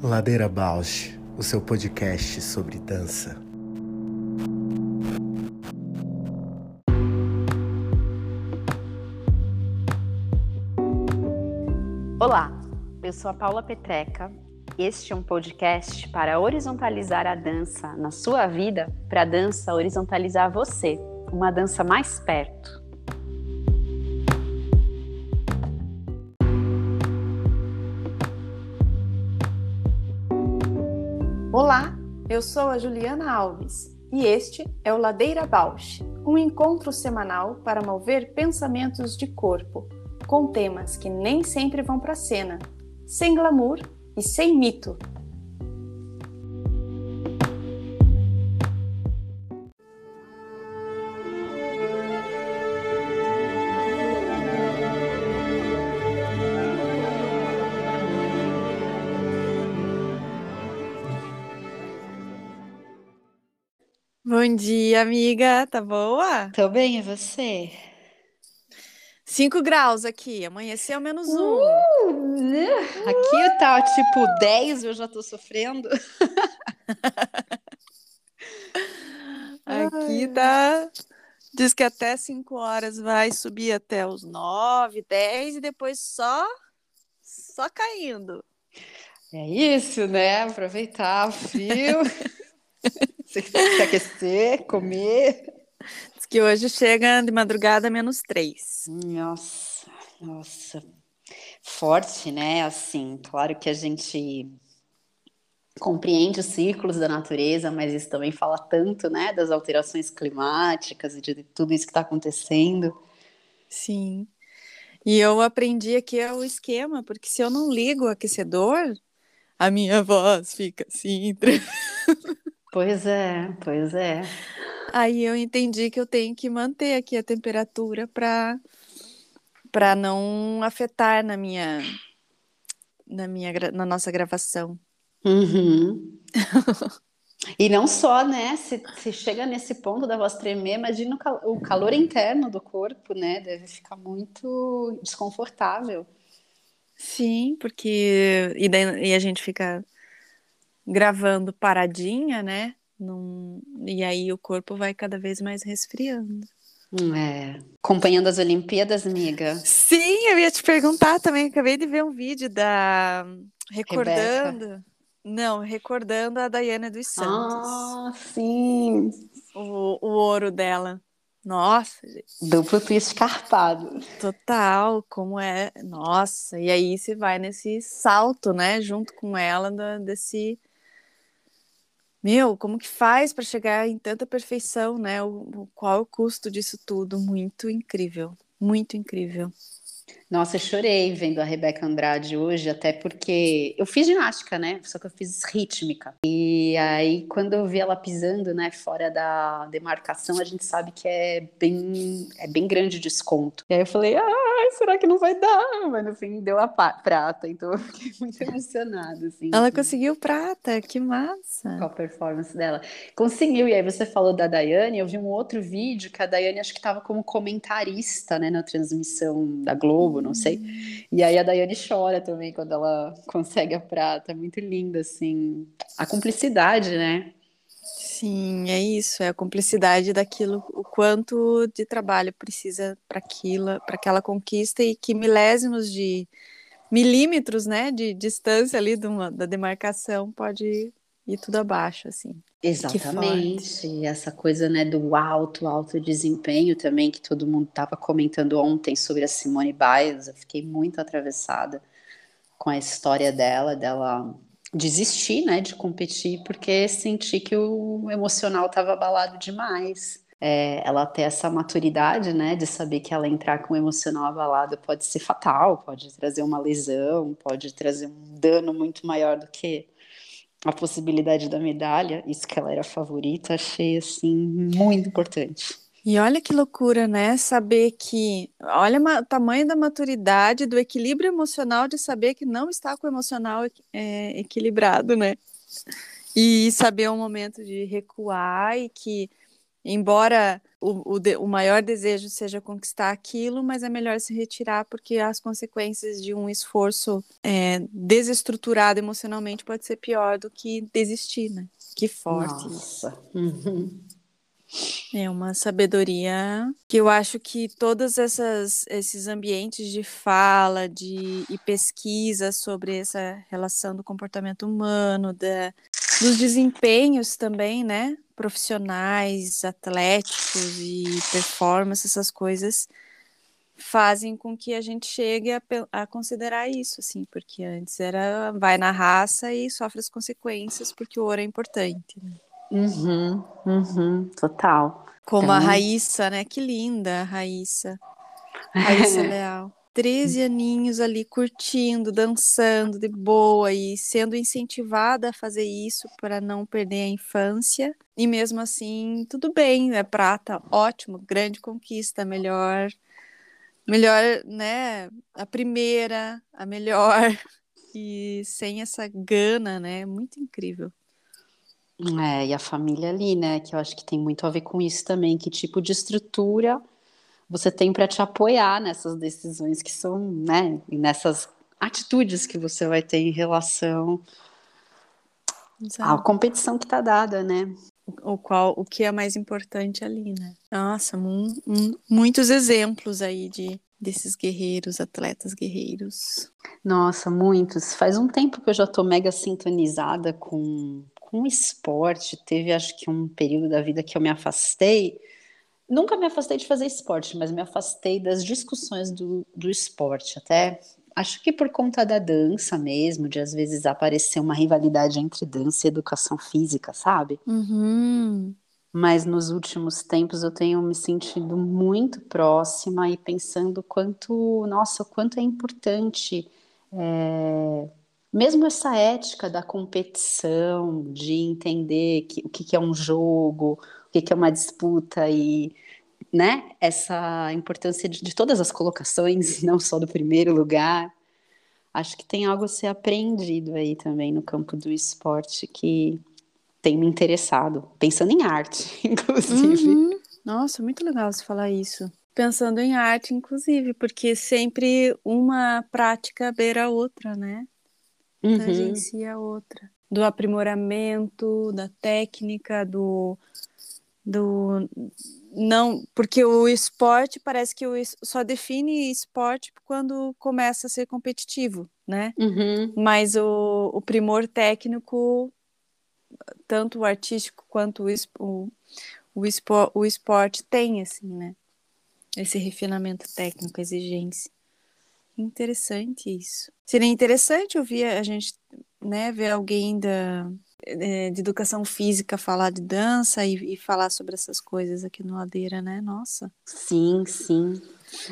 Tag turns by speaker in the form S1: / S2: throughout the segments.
S1: Ladeira Bausch, o seu podcast sobre dança.
S2: Olá, eu sou a Paula Petreca. Este é um podcast para horizontalizar a dança na sua vida, para a dança horizontalizar você, uma dança mais perto.
S3: Eu sou a Juliana Alves e este é o Ladeira Bausch, um encontro semanal para mover pensamentos de corpo, com temas que nem sempre vão para cena, sem glamour e sem mito.
S4: Bom dia, amiga. Tá boa?
S2: Tô bem, e você?
S4: 5 graus aqui, amanheceu menos um.
S2: Uh, aqui tá tipo 10, eu já tô sofrendo.
S4: aqui tá. Diz que até 5 horas vai subir até os 9, 10 e depois só só caindo.
S2: É isso, né? Aproveitar o frio. se, se aquecer, comer.
S4: Diz que hoje chega de madrugada menos 3.
S2: Nossa, nossa. Forte, né? Assim, claro que a gente compreende os ciclos da natureza, mas isso também fala tanto, né, das alterações climáticas e de tudo isso que está acontecendo.
S4: Sim. E eu aprendi aqui é o esquema, porque se eu não ligo o aquecedor, a minha voz fica assim.
S2: Pois é, pois é.
S4: Aí eu entendi que eu tenho que manter aqui a temperatura para para não afetar na minha na minha na nossa gravação.
S2: Uhum. e não só, né? Se, se chega nesse ponto da voz tremer, imagina o, cal o calor interno do corpo, né? Deve ficar muito desconfortável.
S4: Sim, porque e, daí, e a gente fica gravando paradinha, né? Num... E aí o corpo vai cada vez mais resfriando.
S2: É. Acompanhando as Olimpíadas, amiga?
S4: Sim, eu ia te perguntar também. Acabei de ver um vídeo da. Recordando. Rebeca. Não, recordando a Daiane dos Santos.
S2: Ah, sim.
S4: O, o ouro dela. Nossa, gente.
S2: Duplo twist escarpado.
S4: Total, como é. Nossa, e aí você vai nesse salto, né? Junto com ela, desse meu, como que faz para chegar em tanta perfeição, né? O, o, qual é o custo disso tudo? Muito incrível, muito incrível.
S2: Nossa, eu chorei vendo a Rebeca Andrade hoje, até porque eu fiz ginástica, né? Só que eu fiz rítmica. E aí, quando eu vi ela pisando, né, fora da demarcação, a gente sabe que é bem, é bem grande o desconto. E aí eu falei, ai, será que não vai dar? Mas no fim deu a prata, então eu fiquei muito emocionada, assim.
S4: Ela conseguiu prata, que massa!
S2: Com a performance dela. Conseguiu, e aí você falou da Daiane, eu vi um outro vídeo que a Daiane acho que estava como comentarista, né, na transmissão da Globo, não sei. E aí a Daiane chora também quando ela consegue a prata, muito linda, assim. A cumplicidade, né?
S4: Sim, é isso, é a cumplicidade daquilo, o quanto de trabalho precisa para aquilo, para aquela conquista e que milésimos de milímetros, né, de distância ali de uma, da demarcação pode ir tudo abaixo, assim.
S2: Exatamente. Essa coisa, né, do alto, alto desempenho também, que todo mundo estava comentando ontem sobre a Simone Biles. Eu fiquei muito atravessada com a história dela, dela desistir, né, de competir, porque senti que o emocional estava abalado demais. É, ela ter essa maturidade, né, de saber que ela entrar com o emocional abalado pode ser fatal, pode trazer uma lesão, pode trazer um dano muito maior do que a possibilidade da medalha, isso que ela era favorita, achei assim muito importante.
S4: E olha que loucura, né? Saber que, olha o tamanho da maturidade, do equilíbrio emocional de saber que não está com o emocional é, equilibrado, né? E saber o momento de recuar e que Embora o, o, de, o, maior desejo seja conquistar aquilo, mas é melhor se retirar porque as consequências de um esforço é, desestruturado emocionalmente pode ser pior do que desistir, né? Que forte.
S2: Nossa. Uhum.
S4: É uma sabedoria que eu acho que todos essas, esses ambientes de fala de, e pesquisa sobre essa relação do comportamento humano, da, dos desempenhos também, né? Profissionais, atléticos e performance, essas coisas fazem com que a gente chegue a, a, considerar isso, assim, porque antes era vai na raça e sofre as consequências porque o ouro é importante. Né?
S2: Uhum, uhum, total.
S4: Como a Raíssa, né? Que linda a Raíssa. Raíssa Leal. 13 aninhos ali curtindo, dançando de boa e sendo incentivada a fazer isso para não perder a infância. E mesmo assim, tudo bem, é prata, ótimo, grande conquista, melhor, melhor, né? A primeira, a melhor. E sem essa gana, né? Muito incrível.
S2: É, e a família ali, né? Que eu acho que tem muito a ver com isso também. Que tipo de estrutura você tem para te apoiar nessas decisões que são, né? E nessas atitudes que você vai ter em relação Exato. à competição que está dada, né?
S4: O qual, o que é mais importante ali, né? Nossa, muitos exemplos aí de desses guerreiros, atletas guerreiros.
S2: Nossa, muitos. Faz um tempo que eu já tô mega sintonizada com com esporte, teve acho que um período da vida que eu me afastei. Nunca me afastei de fazer esporte, mas me afastei das discussões do, do esporte. Até acho que por conta da dança mesmo, de às vezes aparecer uma rivalidade entre dança e educação física, sabe?
S4: Uhum.
S2: Mas nos últimos tempos eu tenho me sentido muito próxima e pensando quanto, nossa, o quanto é importante é, mesmo essa ética da competição, de entender que, o que, que é um jogo, o que, é uma disputa e né, essa importância de, de, todas as colocações, não só do primeiro lugar. Acho que tem algo a ser aprendido aí também no campo do esporte que tem me interessado, pensando em arte, inclusive.
S4: Uhum. Nossa, muito legal você falar isso. Pensando em arte, inclusive, porque sempre uma prática beira a outra, né?
S2: uhum.
S4: tangencia a outra. Do aprimoramento, da técnica, do, do não porque o esporte parece que o, só define esporte quando começa a ser competitivo, né?
S2: Uhum.
S4: Mas o, o primor técnico, tanto o artístico quanto o, o, o, esporte, o esporte tem, assim, né? Esse refinamento técnico, exigência. Interessante isso. Seria interessante ouvir a gente, né, ver alguém da, é, de educação física falar de dança e, e, falar sobre essas coisas aqui no Ladeira, né? Nossa.
S2: Sim, sim.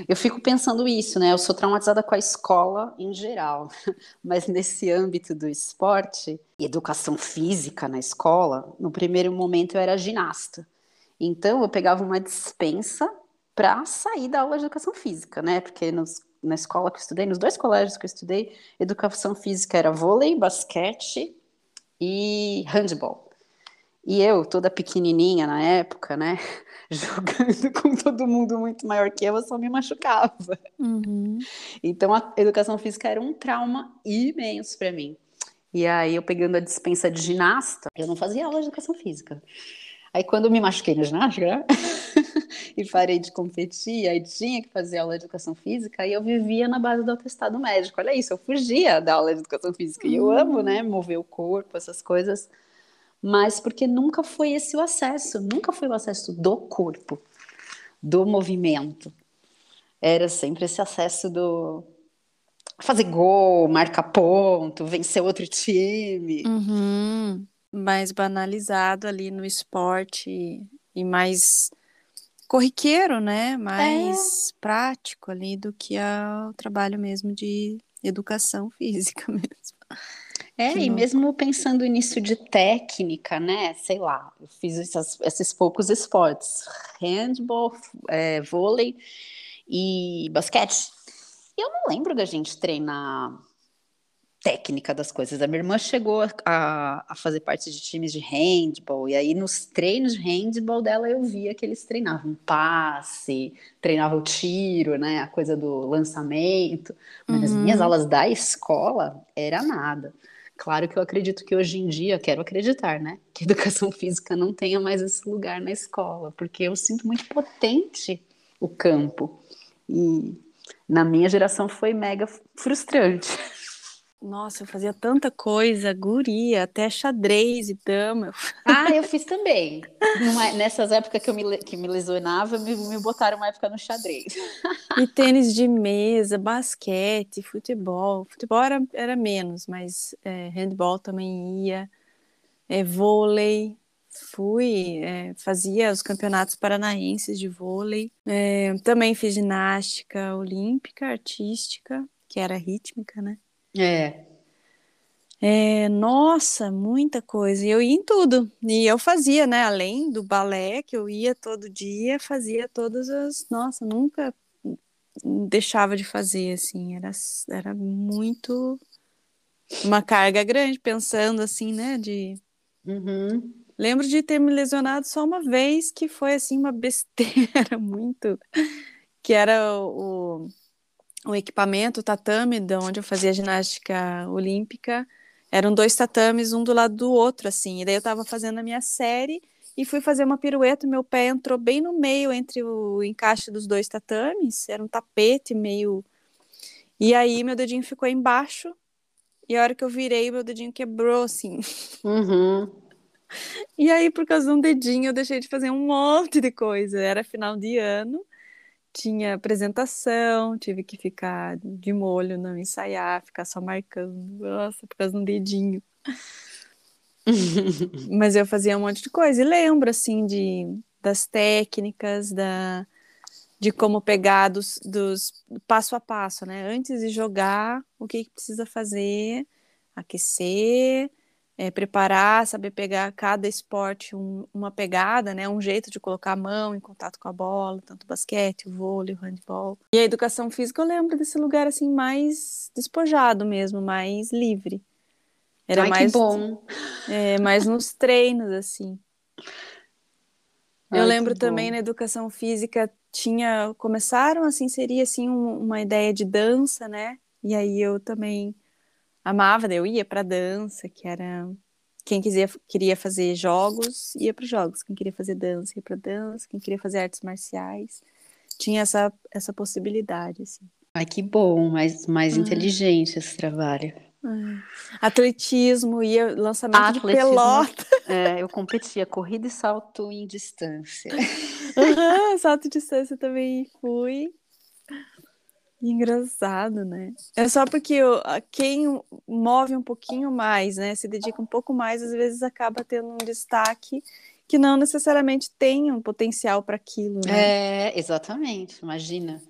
S2: Eu fico pensando isso, né? Eu sou traumatizada com a escola em geral, mas nesse âmbito do esporte, educação física na escola, no primeiro momento eu era ginasta. Então eu pegava uma dispensa para sair da aula de educação física, né? Porque nos na escola que eu estudei, nos dois colégios que eu estudei, educação física era vôlei, basquete e handball. E eu, toda pequenininha na época, né, jogando com todo mundo muito maior que eu, eu só me machucava.
S4: Uhum.
S2: Então a educação física era um trauma imenso para mim. E aí eu pegando a dispensa de ginasta, eu não fazia aula de educação física. Aí quando eu me machuquei na ginástica, né? E parei de competir, aí tinha que fazer aula de educação física, aí eu vivia na base do atestado médico. Olha isso, eu fugia da aula de educação física. E eu amo, né, hum. mover o corpo, essas coisas. Mas porque nunca foi esse o acesso, nunca foi o acesso do corpo, do movimento. Era sempre esse acesso do fazer gol, marcar ponto, vencer outro time.
S4: Uhum. Mais banalizado ali no esporte e mais corriqueiro, né? Mais é. prático ali do que o trabalho mesmo de educação física mesmo.
S2: É, que e mesmo pensando nisso de técnica, né? Sei lá, eu fiz essas, esses poucos esportes: handball, é, vôlei e basquete. E eu não lembro da gente treinar técnica das coisas. A minha irmã chegou a, a, fazer parte de times de handball, e aí nos treinos de handball dela eu via que eles treinavam passe, treinavam o tiro, né, a coisa do lançamento, mas uhum. as minhas aulas da escola era nada. Claro que eu acredito que hoje em dia, quero acreditar, né, que educação física não tenha mais esse lugar na escola, porque eu sinto muito potente o campo. E na minha geração foi mega frustrante.
S4: Nossa, eu fazia tanta coisa, guria, até xadrez e dama.
S2: Ah, eu fiz também. Numa, nessas épocas que eu me, que me lesionava, me, me botaram uma época no xadrez.
S4: E tênis de mesa, basquete, futebol. Futebol era, era menos, mas é, handball também ia. É, vôlei, fui, é, fazia os campeonatos paranaenses de vôlei. É, também fiz ginástica olímpica, artística, que era rítmica, né?
S2: É.
S4: É, nossa, muita coisa. E eu ia em tudo. E eu fazia, né? Além do balé, que eu ia todo dia, fazia todas as. Nossa, nunca deixava de fazer, assim. Era, era muito. Uma carga grande, pensando assim, né? De.
S2: Uhum.
S4: Lembro de ter me lesionado só uma vez, que foi assim, uma besteira muito. Que era o o equipamento, o tatame, de onde eu fazia ginástica olímpica, eram dois tatames, um do lado do outro, assim. E daí eu estava fazendo a minha série e fui fazer uma pirueta, meu pé entrou bem no meio entre o encaixe dos dois tatames, era um tapete meio. E aí meu dedinho ficou embaixo, e a hora que eu virei, meu dedinho quebrou, assim.
S2: Uhum.
S4: E aí, por causa de um dedinho, eu deixei de fazer um monte de coisa. Era final de ano tinha apresentação, tive que ficar de molho, não ensaiar, ficar só marcando, nossa, por causa de um dedinho. Mas eu fazia um monte de coisa e lembro assim de das técnicas, da de como pegar dos, dos passo a passo, né? Antes de jogar, o que, que precisa fazer, aquecer, é, preparar, saber pegar cada esporte um, uma pegada, né, um jeito de colocar a mão em contato com a bola, tanto o basquete, o vôlei, o handball. E a educação física eu lembro desse lugar assim mais despojado mesmo, mais livre.
S2: Era Ai, mais, bom.
S4: É, mais nos treinos assim. Ai, eu lembro também na educação física tinha começaram assim seria assim um, uma ideia de dança, né? E aí eu também amava, eu ia para dança, que era quem quiser, queria fazer jogos, ia para jogos, quem queria fazer dança, ia para dança, quem queria fazer artes marciais, tinha essa, essa possibilidade, assim.
S2: Ai, que bom, mais, mais ah. inteligente esse trabalho.
S4: Ah. Atletismo, ia lançamento Atletismo, de pelota.
S2: É, eu competia corrida e salto em distância.
S4: Uhum, salto em distância também fui. Engraçado, né? É só porque quem move um pouquinho mais, né, se dedica um pouco mais, às vezes acaba tendo um destaque que não necessariamente tem um potencial para aquilo,
S2: né? É, exatamente, imagina.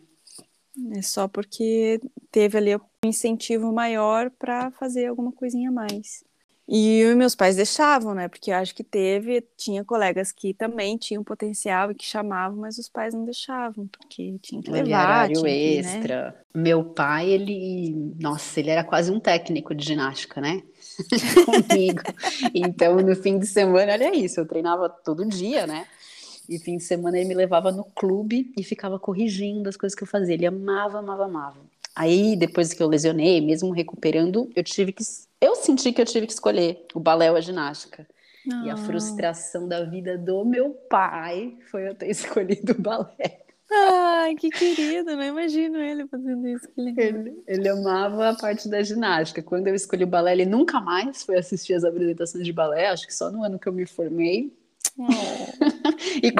S4: É só porque teve ali um incentivo maior para fazer alguma coisinha a mais. E meus pais deixavam, né? Porque eu acho que teve, tinha colegas que também tinham potencial e que chamavam, mas os pais não deixavam, porque tinha que levar.
S2: Horário extra. né? Meu pai, ele, nossa, ele era quase um técnico de ginástica, né? Comigo. Então, no fim de semana, olha isso, eu treinava todo dia, né? E fim de semana ele me levava no clube e ficava corrigindo as coisas que eu fazia. Ele amava, amava, amava. Aí, depois que eu lesionei, mesmo recuperando, eu tive que. Eu senti que eu tive que escolher o balé ou a ginástica. E a ah. frustração da vida do meu pai foi eu ter escolhido o balé.
S4: Ai, que querido, não imagino ele fazendo isso.
S2: Ele, ele amava a parte da ginástica. Quando eu escolhi o balé, ele nunca mais foi assistir as apresentações de balé, acho que só no ano que eu me formei. E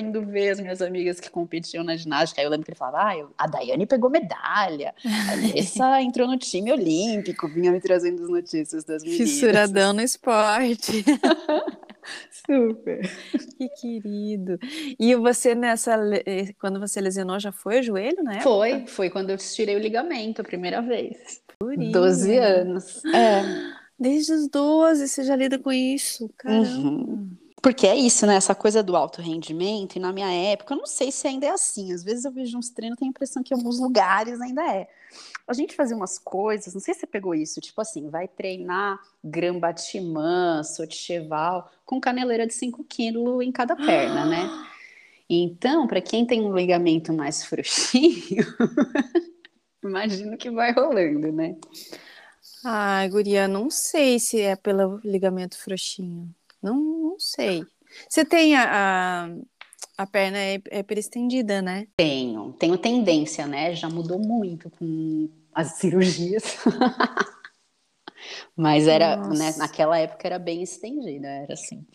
S2: indo ver as minhas amigas que competiam na ginástica. Aí eu lembro que ele falava: ah, a Daiane pegou medalha, a Alessa entrou no time olímpico, vinha me trazendo as notícias das meninas.
S4: Fissuradão no esporte.
S2: Super.
S4: Que querido. E você nessa, eh, quando você lesionou, já foi o joelho, né?
S2: Foi, foi quando eu tirei o ligamento a primeira vez. Purinha. 12 anos.
S4: É. Desde os 12 você já lida com isso, caramba. Uhum.
S2: Porque é isso, né? Essa coisa do alto rendimento, e na minha época, eu não sei se ainda é assim. Às vezes eu vejo uns treinos, tenho a impressão que em alguns lugares ainda é. A gente fazia umas coisas, não sei se você pegou isso, tipo assim, vai treinar Grambatimã, Soticheval, com caneleira de 5 quilos em cada perna, né? Então, para quem tem um ligamento mais frouxinho, imagino que vai rolando, né?
S4: Ah, guria, não sei se é pelo ligamento frouxinho. Não, não sei. Você tem a, a, a perna é, é peristendida, né?
S2: Tenho, tenho tendência, né? Já mudou muito com as cirurgias. Mas era, né, naquela época era bem estendida, era assim.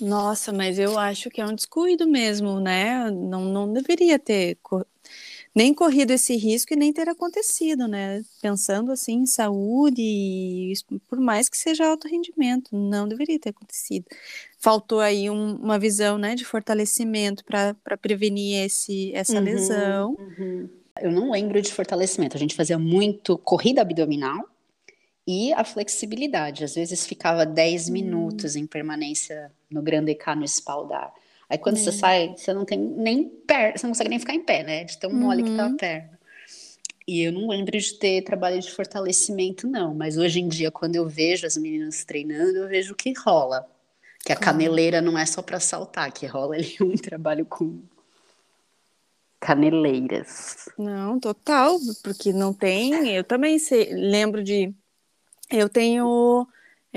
S4: Nossa, mas eu acho que é um descuido mesmo, né? Não, não deveria ter nem corrido esse risco e nem ter acontecido, né? Pensando assim em saúde, por mais que seja alto rendimento, não deveria ter acontecido. Faltou aí um, uma visão, né, de fortalecimento para prevenir esse, essa uhum, lesão.
S2: Uhum. Eu não lembro de fortalecimento. A gente fazia muito corrida abdominal e a flexibilidade. Às vezes ficava 10 hum. minutos em permanência no grande K no espaldar. Aí quando é. você sai, você não tem nem pé, você não consegue nem ficar em pé, né? De tão mole uhum. que tá a uhum. perna. E eu não lembro de ter trabalho de fortalecimento, não. Mas hoje em dia, quando eu vejo as meninas treinando, eu vejo que rola. Que a caneleira não é só para saltar, que rola ali um trabalho com caneleiras.
S4: Não, total, porque não tem. Eu também sei, lembro de. Eu tenho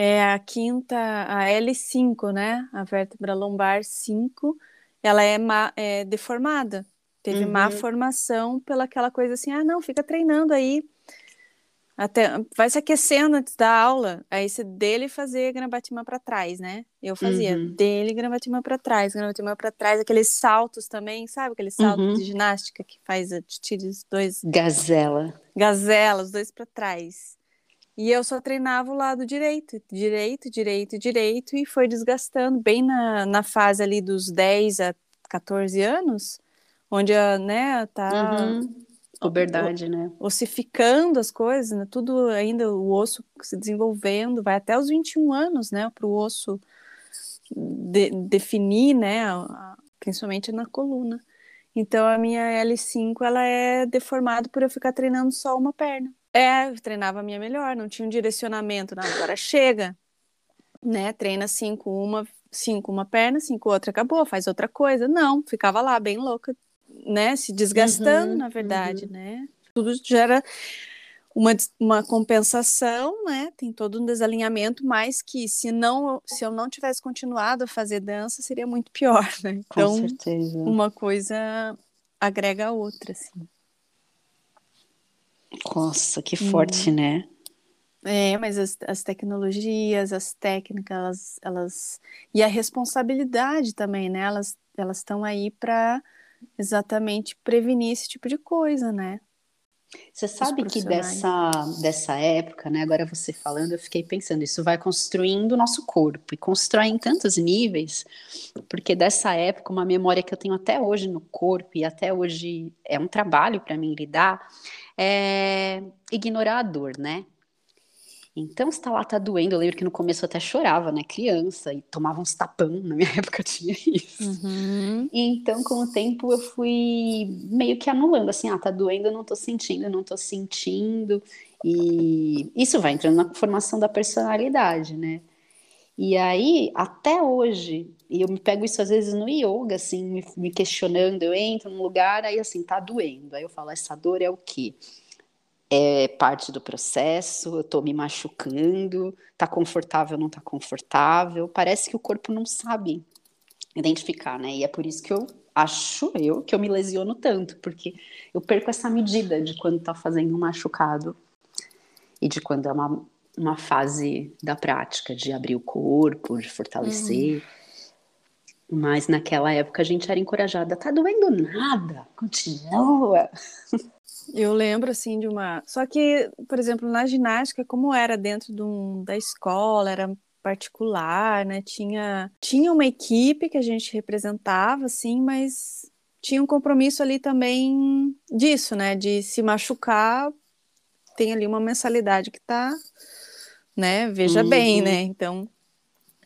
S4: é a quinta, a L5, né? A vértebra lombar 5, ela é, má, é deformada. Teve uhum. má formação pela aquela coisa assim, ah, não, fica treinando aí. Até, vai se aquecendo antes da aula, aí você dele fazer gramatimã para trás, né? Eu fazia uhum. dele gramatimã para trás, gramatimã para trás, aqueles saltos também, sabe? Aqueles saltos uhum. de ginástica que faz, tira os dois.
S2: Gazela.
S4: Gazela, os dois para trás. E eu só treinava o lado direito, direito, direito, direito, e foi desgastando bem na, na fase ali dos 10 a 14 anos, onde a, né, tá
S2: uhum. puberdade, né?
S4: Ossificando as coisas, né? Tudo ainda o osso se desenvolvendo, vai até os 21 anos, né, para o osso de, definir, né, principalmente na coluna. Então a minha L5 ela é deformada por eu ficar treinando só uma perna. É, treinava a minha melhor, não tinha um direcionamento, não, agora chega, né? Treina cinco, uma, cinco uma perna, cinco outra, acabou, faz outra coisa. Não, ficava lá bem louca, né? Se desgastando, uhum, na verdade, uhum. né? Tudo gera uma, uma compensação, né? Tem todo um desalinhamento, mas que se não, se eu não tivesse continuado a fazer dança, seria muito pior, né? Então,
S2: Com certeza.
S4: uma coisa agrega a outra, assim.
S2: Nossa, que forte, hum. né?
S4: É, mas as, as, tecnologias, as técnicas, elas, elas e a responsabilidade também, né? Elas elas estão aí para exatamente prevenir esse tipo de coisa, né?
S2: Você sabe que dessa, dessa época, né? Agora você falando, eu fiquei pensando, isso vai construindo o nosso corpo e constrói em tantos níveis, porque dessa época, uma memória que eu tenho até hoje no corpo e até hoje é um trabalho para mim lidar, é ignorar a dor, né? Então, se tá lá, tá doendo, eu lembro que no começo eu até chorava, né? Criança, e tomava uns tapão, na minha época tinha isso.
S4: Uhum.
S2: Então, com o tempo, eu fui meio que anulando, assim, ah, tá doendo, eu não tô sentindo, eu não tô sentindo. E isso vai entrando na formação da personalidade, né? E aí, até hoje, e eu me pego isso às vezes no yoga, assim, me, questionando, eu entro num lugar, aí assim, tá doendo. Aí eu falo, essa dor é o quê? É parte do processo, eu tô me machucando, tá confortável, não tá confortável. Parece que o corpo não sabe identificar, né? E é por isso que eu acho eu que eu me lesiono tanto, porque eu perco essa medida de quando tá fazendo um machucado e de quando é uma uma fase da prática de abrir o corpo, de fortalecer. Uhum. Mas naquela época a gente era encorajada, tá doendo nada, continua.
S4: Eu lembro assim de uma. Só que, por exemplo, na ginástica, como era dentro de um... da escola, era particular, né? Tinha, tinha uma equipe que a gente representava, assim, mas tinha um compromisso ali também disso, né? De se machucar, tem ali uma mensalidade que tá né? Veja uhum. bem, né? Então,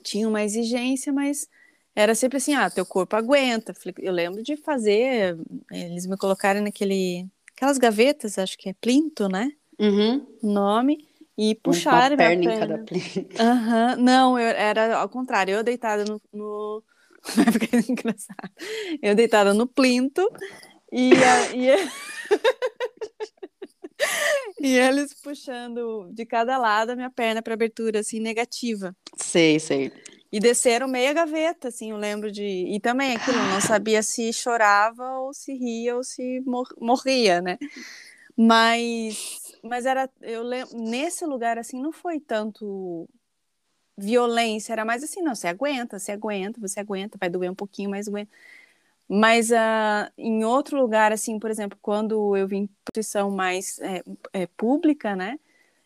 S4: tinha uma exigência, mas era sempre assim, ah, teu corpo aguenta. Eu lembro de fazer, eles me colocarem naquele, aquelas gavetas, acho que é plinto, né?
S2: Uhum.
S4: Nome e puxar
S2: uma perna, em cada
S4: Uhum. Não, eu, era ao contrário, eu deitada no, no... vai ficar engraçado. Eu deitada no plinto e, a, e... e eles puxando de cada lado a minha perna para abertura assim negativa.
S2: Sei, sei.
S4: E desceram meia gaveta, assim, eu lembro de. E também aquilo, não sabia se chorava ou se ria ou se mor morria, né? Mas, mas era, eu lembro, nesse lugar, assim, não foi tanto violência, era mais assim, não, você aguenta, você aguenta, você aguenta, vai doer um pouquinho, mas aguenta. Mas uh, em outro lugar, assim, por exemplo, quando eu vim para posição mais é, é, pública, né?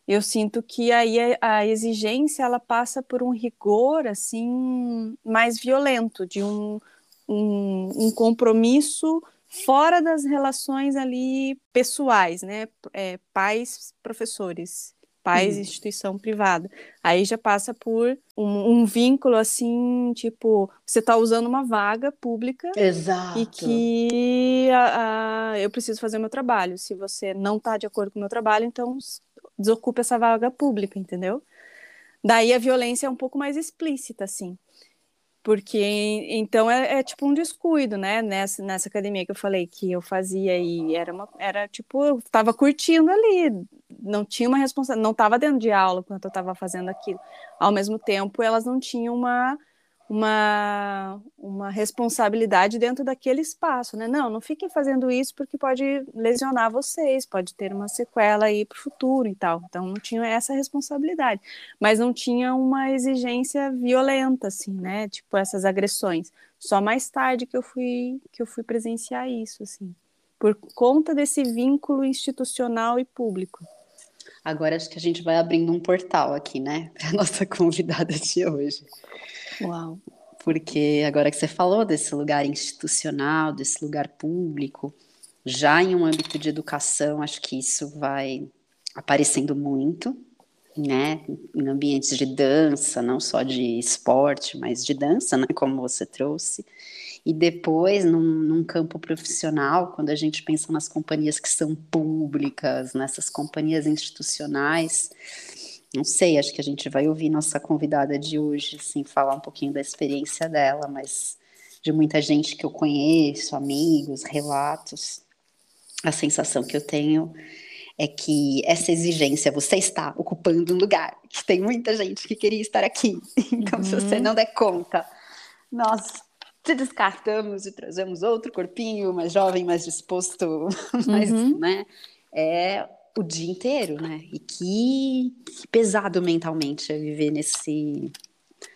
S4: Eu sinto que aí a, a, exigência ela passa por um rigor assim mais violento, de um, um, um compromisso fora das relações ali pessoais, né? É, pais, professores, pais, hum. instituição privada. Aí já passa por um, um vínculo assim, tipo, você está usando uma vaga pública
S2: Exato.
S4: e que a, a, eu preciso fazer meu trabalho. Se você não está de acordo com o meu trabalho, então desocupe essa vaga pública, entendeu? Daí a violência é um pouco mais explícita, assim. Porque então é, é, tipo um descuido, né? Nessa, nessa academia que eu falei que eu fazia e era uma, era tipo, eu tava curtindo ali, não tinha uma responsabilidade, não tava dentro de aula quando eu tava fazendo aquilo. Ao mesmo tempo, elas não tinham uma uma, uma responsabilidade dentro daquele espaço, né? Não, não fiquem fazendo isso porque pode lesionar vocês, pode ter uma sequela aí para o futuro e tal. Então não tinha essa responsabilidade, mas não tinha uma exigência violenta, assim, né? Tipo essas agressões. Só mais tarde que eu fui que eu fui presenciar isso, assim, por conta desse vínculo institucional e público.
S2: Agora acho que a gente vai abrindo um portal aqui, né, para nossa convidada de hoje.
S4: Uau.
S2: Porque agora que você falou desse lugar institucional, desse lugar público, já em um âmbito de educação, acho que isso vai aparecendo muito, né? Em ambientes de dança, não só de esporte, mas de dança, né? Como você trouxe. E depois, num, num, campo profissional, quando a gente pensa nas companhias que são públicas, nessas companhias institucionais, não sei, acho que a gente vai ouvir nossa convidada de hoje, assim, falar um pouquinho da experiência dela, mas de muita gente que eu conheço, amigos, relatos, a sensação que eu tenho é que essa exigência, você está ocupando um lugar que tem muita gente que queria estar aqui. Então, uhum. se você uhum. não der conta, nós te descartamos e trazemos outro corpinho mais jovem, mais disposto, mais, uhum. né? É o dia inteiro, né? E que, que pesado mentalmente é viver nesse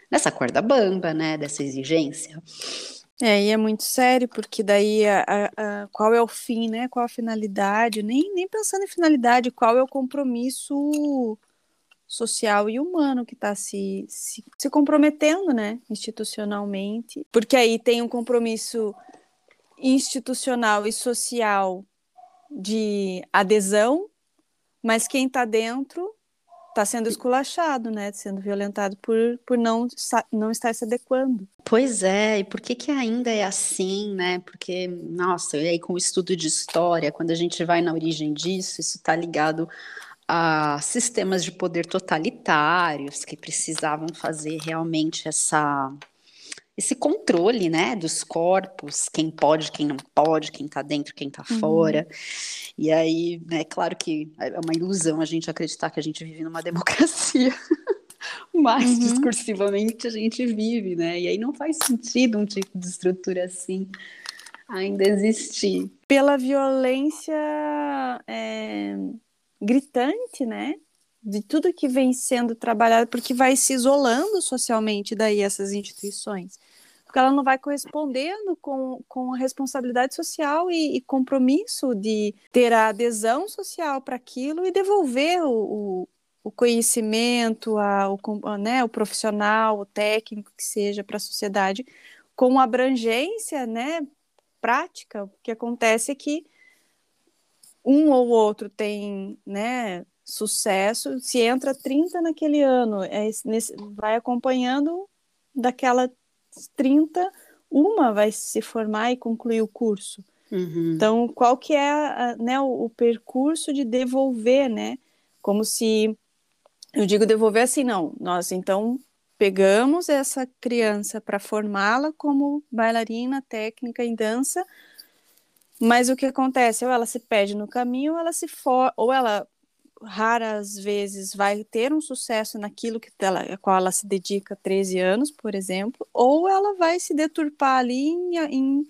S2: nessa corda bamba, né? Dessa exigência.
S4: É, e é muito sério, porque daí a, a, a, qual é o fim, né? Qual a finalidade? Nem, nem pensando em finalidade, qual é o compromisso social e humano que está se, se, se comprometendo, né? Institucionalmente. Porque aí tem um compromisso institucional e social de adesão mas quem está dentro está sendo esculachado, né? Sendo violentado por, por não, não estar se adequando.
S2: Pois é, e por que, que ainda é assim, né? Porque, nossa, e aí com o estudo de história, quando a gente vai na origem disso, isso está ligado a sistemas de poder totalitários que precisavam fazer realmente essa esse controle, né, dos corpos, quem pode, quem não pode, quem está dentro, quem está uhum. fora. E aí, é né, claro que é uma ilusão a gente acreditar que a gente vive numa democracia. Mas uhum. discursivamente a gente vive, né? E aí não faz sentido um tipo de estrutura assim ainda existir.
S4: Pela violência é, gritante, né? de tudo que vem sendo trabalhado, porque vai se isolando socialmente daí essas instituições. Porque ela não vai correspondendo com, com a responsabilidade social e, e compromisso de ter a adesão social para aquilo e devolver o, o, o conhecimento, a, o, né, o profissional, o técnico que seja para a sociedade, com abrangência né, prática. O que acontece é que um ou outro tem né, sucesso, se entra 30 naquele ano, é, nesse, vai acompanhando daquelas 30, uma vai se formar e concluir o curso.
S2: Uhum.
S4: Então, qual que é a, né, o, o, percurso de devolver, né? Como se eu digo devolver assim, não. Nós então pegamos essa criança para formá-la como bailarina técnica em dança, mas o que acontece? Ou ela se perde no caminho, ou ela se for, ou ela raras vezes vai ter um sucesso naquilo que ela, a qual ela se dedica 13 anos, por exemplo, ou ela vai se deturpar ali em, em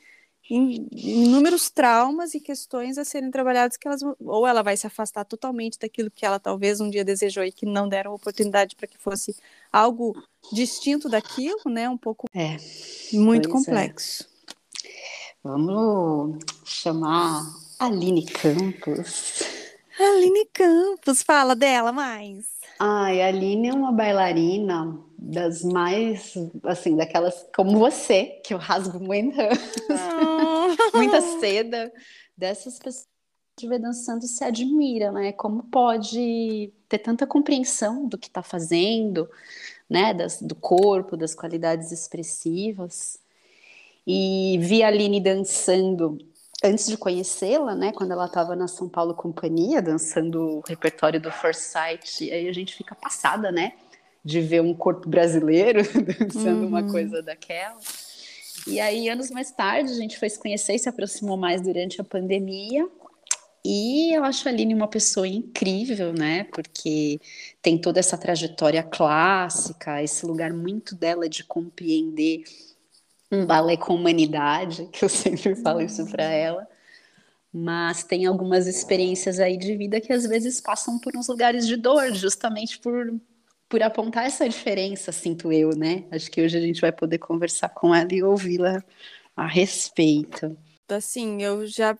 S4: em inúmeros traumas e questões a serem trabalhadas que elas ou ela vai se afastar totalmente daquilo que ela talvez um dia desejou e que não deram oportunidade para que fosse algo distinto daquilo, né? Um pouco
S2: é,
S4: muito é. complexo.
S2: É. Vamos chamar Aline Campos.
S4: Aline Campos, fala dela mais.
S2: Ai, a Aline é uma bailarina das mais, assim, daquelas como você, que eu rasgo muita, oh. muita seda, dessas pessoas que vê dançando se admira, né? Como pode ter tanta compreensão do que está fazendo, né? Das, do corpo, das qualidades expressivas. E vi a Aline dançando antes de conhecê-la, né, quando ela estava na São Paulo Companhia, dançando o repertório do Forsyth, aí a gente fica passada, né, de ver um corpo brasileiro dançando uhum. uma coisa daquela. E aí, anos mais tarde, a gente foi se conhecer e se aproximou mais durante a pandemia. E eu acho a Aline uma pessoa incrível, né? Porque tem toda essa trajetória clássica, esse lugar muito dela de compreender um balé com humanidade, que eu sempre falo isso para ela. Mas tem algumas experiências aí de vida que às vezes passam por uns lugares de dor, justamente por, por apontar essa diferença, sinto eu, né? Acho que hoje a gente vai poder conversar com ela e ouvi-la a respeito.
S4: Assim, eu já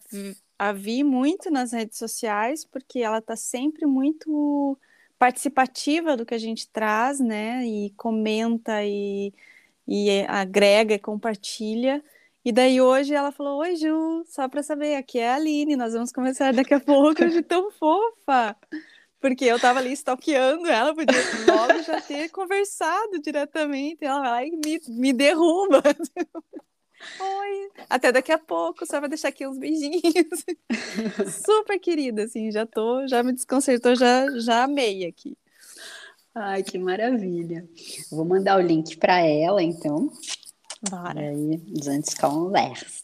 S4: a vi muito nas redes sociais, porque ela está sempre muito participativa do que a gente traz, né? E comenta e e agrega compartilha. E daí hoje ela falou: Oi, Ju, só para saber, aqui é a Aline, nós vamos começar daqui a pouco. de tão fofa! Porque eu tava ali stalkeando ela, podia logo já ter conversado diretamente. Ela vai lá e me, me derruba. Oi, até daqui a pouco, só vai deixar aqui uns beijinhos. Super querida, assim, já tô, já me desconcertou, já, já amei aqui.
S2: Ai, que maravilha. Vou mandar o link para ela, então.
S4: Bora.
S2: E aí, a gente conversa.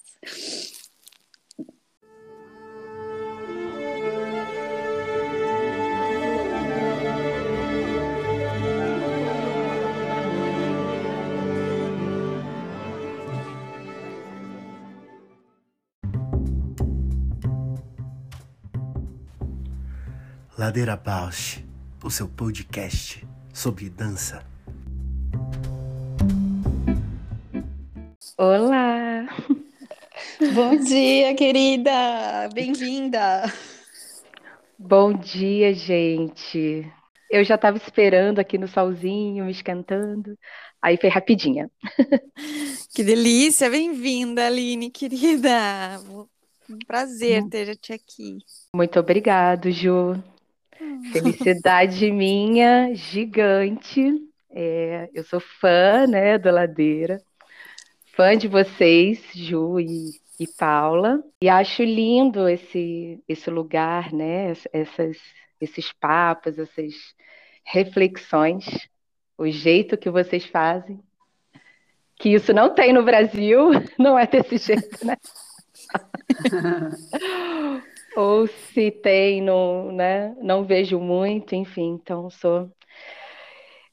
S1: Ladeira Bausch o seu podcast sobre dança.
S5: Olá!
S2: Bom dia, querida! Bem-vinda!
S5: Bom dia, gente! Eu já estava esperando aqui no solzinho, me esquentando. Aí foi rapidinha.
S4: Que delícia! Bem-vinda, Aline, querida! Um prazer hum. ter-te aqui.
S5: Muito obrigado, Ju. Felicidade minha, gigante. É, eu sou fã, né, do Ladeira. Fã de vocês, Ju e, e Paula. E acho lindo esse, esse lugar, né, essas, esses papos, essas reflexões, o jeito que vocês fazem. Que isso não tem no Brasil, não é desse jeito, né? ou se tem, não, né, não vejo muito, enfim, então sou,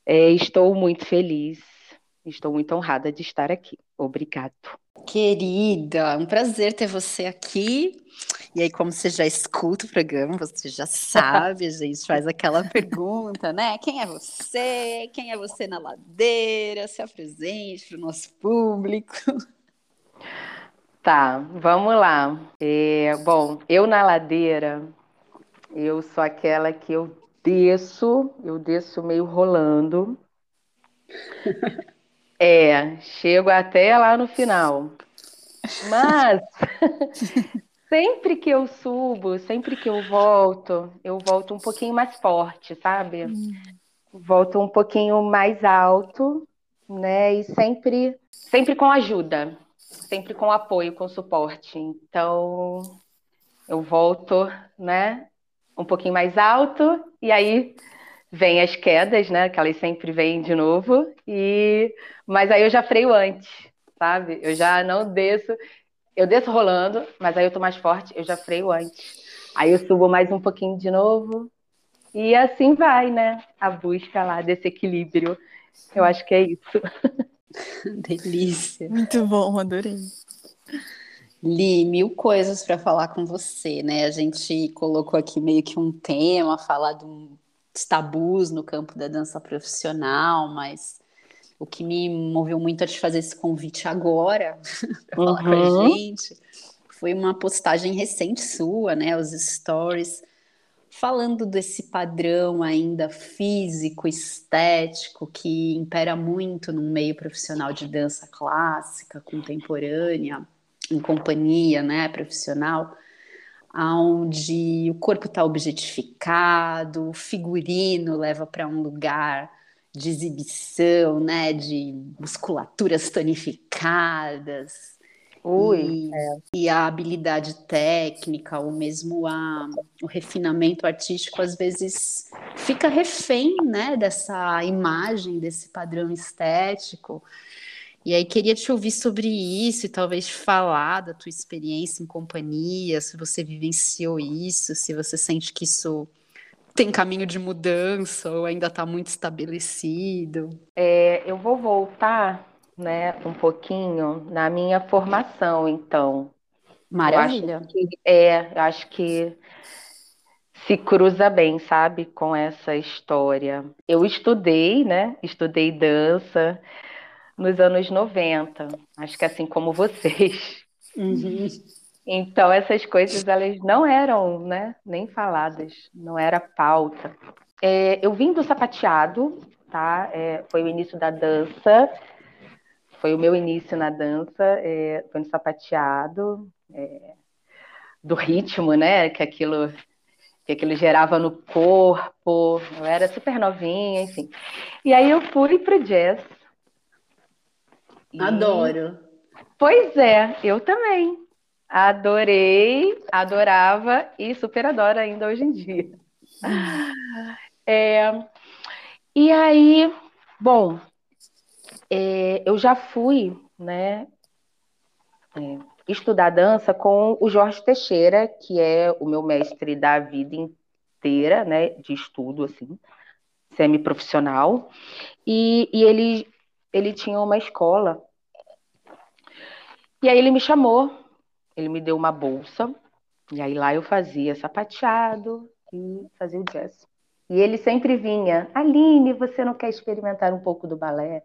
S5: é, estou muito feliz, estou muito honrada de estar aqui. Obrigado.
S2: Querida, um prazer ter você aqui. E aí, como você já escuta o programa, você já sabe, a gente faz aquela pergunta, né? Quem é você? Quem é você na ladeira? Se apresente para o nosso público.
S5: Tá, vamos lá. É, bom, eu na ladeira, eu sou aquela que eu desço, eu desço meio rolando. É, chego até lá no final. Mas sempre que eu subo, sempre que eu volto, eu volto um pouquinho mais forte, sabe? Hum. Volto um pouquinho mais alto né? E sempre, sempre com ajuda, sempre com apoio, com suporte. Então, eu volto, né? Um pouquinho mais alto e aí vem as quedas, né? Que elas sempre vêm de novo. E mas aí eu já freio antes, sabe? Eu já não desço, eu desço rolando, mas aí eu tô mais forte, eu já freio antes. Aí eu subo mais um pouquinho de novo. E assim vai, né? A busca lá desse equilíbrio. Eu acho que é isso.
S2: Delícia.
S4: Muito bom, adorei.
S2: Li, mil coisas para falar com você, né? A gente colocou aqui meio que um tema, falar dos tabus no campo da dança profissional, mas o que me moveu muito a te fazer esse convite agora para uhum. falar com a uhum. gente foi uma postagem recente sua, né? Os stories falando desse padrão ainda físico, estético, que impera muito no meio profissional de dança clássica, contemporânea, em companhia, né, profissional, onde o corpo está objetificado, o figurino leva para um lugar de exibição, né, de musculaturas tonificadas,
S5: Ui,
S2: e, é. e, a habilidade técnica, ou mesmo a, o refinamento artístico, às vezes fica refém né, dessa imagem, desse padrão estético. E aí queria te ouvir sobre isso e talvez falar da tua experiência em companhia, se você vivenciou isso, se você sente que isso tem caminho de mudança ou ainda está muito estabelecido.
S5: É, eu vou voltar né, um pouquinho na minha formação, então.
S2: Maravilha.
S5: Eu acho que, é, eu acho que se cruza bem, sabe, com essa história. Eu estudei, né? Estudei dança nos anos 90, acho que assim como vocês.
S2: Uhum.
S5: Então essas coisas elas não eram, né, nem faladas, não era pauta. É, eu vim do sapateado, tá? É, foi o início da dança foi o meu início na dança, é, foi no sapateado, é, do ritmo, né? Que aquilo, que aquilo gerava no corpo. Eu era super novinha, enfim. E aí eu fui pro jazz.
S2: Adoro.
S5: Pois é, eu também. Adorei, adorava e super adoro ainda hoje em dia. É, e aí, bom, é, eu já fui, né, é, estudar dança com o Jorge Teixeira, que é o meu mestre da vida inteira, né, de estudo, assim, semi-profissional, e, e ele, ele tinha uma escola, e aí ele me chamou, ele me deu uma bolsa, e aí lá eu fazia sapateado e fazia o jazz. E ele sempre vinha, Aline, você não quer experimentar um pouco do balé?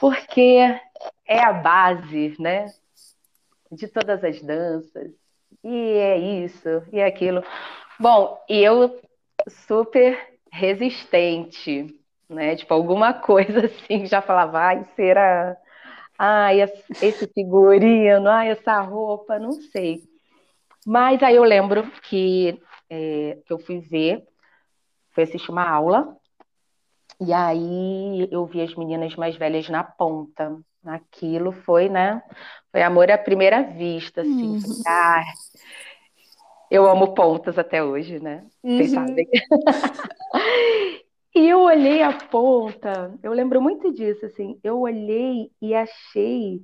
S5: Porque é a base, né, de todas as danças. E é isso, e é aquilo. Bom, e eu super resistente, né? Tipo, alguma coisa assim, já falava, ai, será? Ai, esse figurino, ai, essa roupa, não sei. Mas aí eu lembro que, é, que eu fui ver, fui assistir uma aula e aí eu vi as meninas mais velhas na ponta. Aquilo foi, né? Foi amor à primeira vista, assim. Uhum. Ah, eu amo pontas até hoje, né? Vocês uhum. sabem. e eu olhei a ponta, eu lembro muito disso, assim. Eu olhei e achei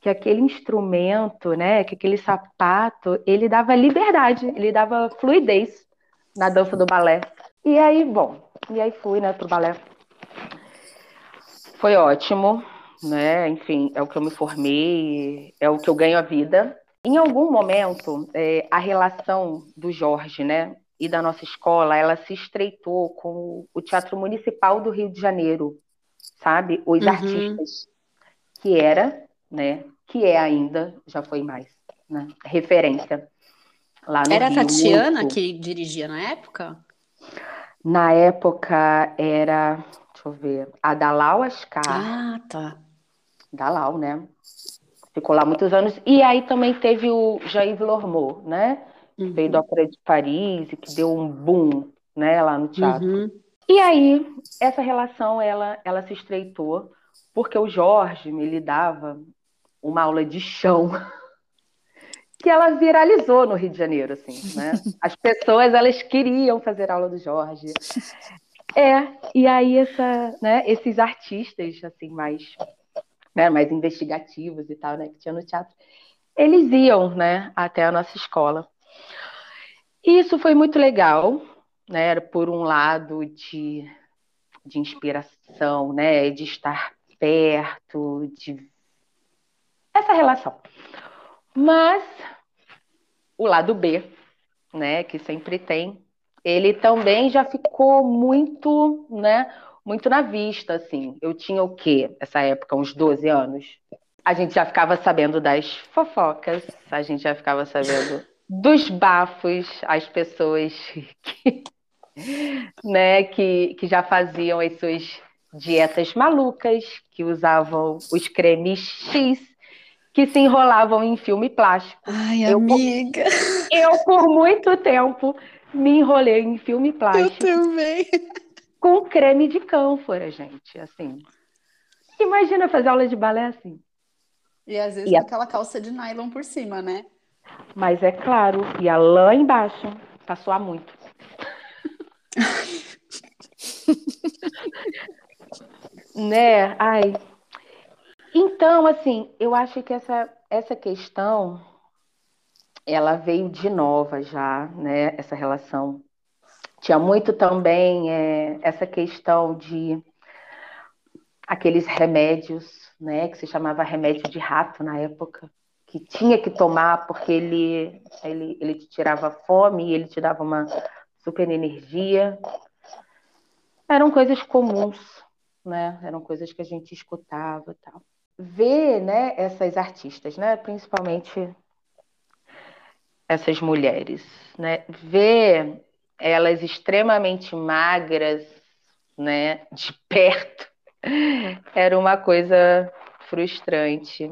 S5: que aquele instrumento, né, que aquele sapato, ele dava liberdade, ele dava fluidez na dança do balé. E aí, bom, e aí fui, né, pro balé. Foi ótimo, né? Enfim, é o que eu me formei, é o que eu ganho a vida. Em algum momento, é, a relação do Jorge, né, e da nossa escola, ela se estreitou com o Teatro Municipal do Rio de Janeiro, sabe? Os uhum. artistas que era, né, que é ainda, já foi mais, né, referência lá no
S2: Era
S5: Rio,
S2: a Tatiana muito. que dirigia na época?
S5: Na época era, deixa eu ver, a Dalau Ascar.
S2: Ah, tá.
S5: Dalau, né? Ficou lá muitos anos. E aí também teve o Jair Lormeau, né? Que uhum. veio da Ópera de Paris e que deu um boom, né, lá no teatro. Uhum. E aí, essa relação, ela, ela se estreitou porque o Jorge me dava uma aula de chão que ela viralizou no Rio de Janeiro, assim, né? As pessoas, elas queriam fazer aula do Jorge. É, e aí essa, né, esses artistas, assim, mais, né, mais investigativos e tal, né, que tinha no teatro, eles iam, né, até a nossa escola. E isso foi muito legal, né, era por um lado de, de inspiração, né, de estar perto, de essa relação. Mas o lado B, né, que sempre tem, ele também já ficou muito, né, muito na vista, assim. Eu tinha o quê, essa época, uns 12 anos. A gente já ficava sabendo das fofocas, a gente já ficava sabendo dos bafos, as pessoas que, né, que, que já faziam as suas dietas malucas, que usavam os cremes X que se enrolavam em filme plástico.
S2: Ai, eu, amiga.
S5: Eu, por muito tempo, me enrolei em filme plástico.
S2: Eu também.
S5: Com creme de cânfora, gente, assim. Imagina fazer aula de balé assim.
S2: E às vezes e com a... aquela calça de nylon por cima, né?
S5: Mas é claro, e a lã embaixo, pra suar muito. né? Ai, então, assim, eu acho que essa, essa questão ela veio de nova já, né? Essa relação. Tinha muito também é, essa questão de aqueles remédios, né? Que se chamava remédio de rato na época, que tinha que tomar porque ele, ele, ele te tirava fome e ele te dava uma super energia. Eram coisas comuns, né? Eram coisas que a gente escutava tal ver né, essas artistas, né, principalmente essas mulheres, né, ver elas extremamente magras, né, de perto, era uma coisa frustrante.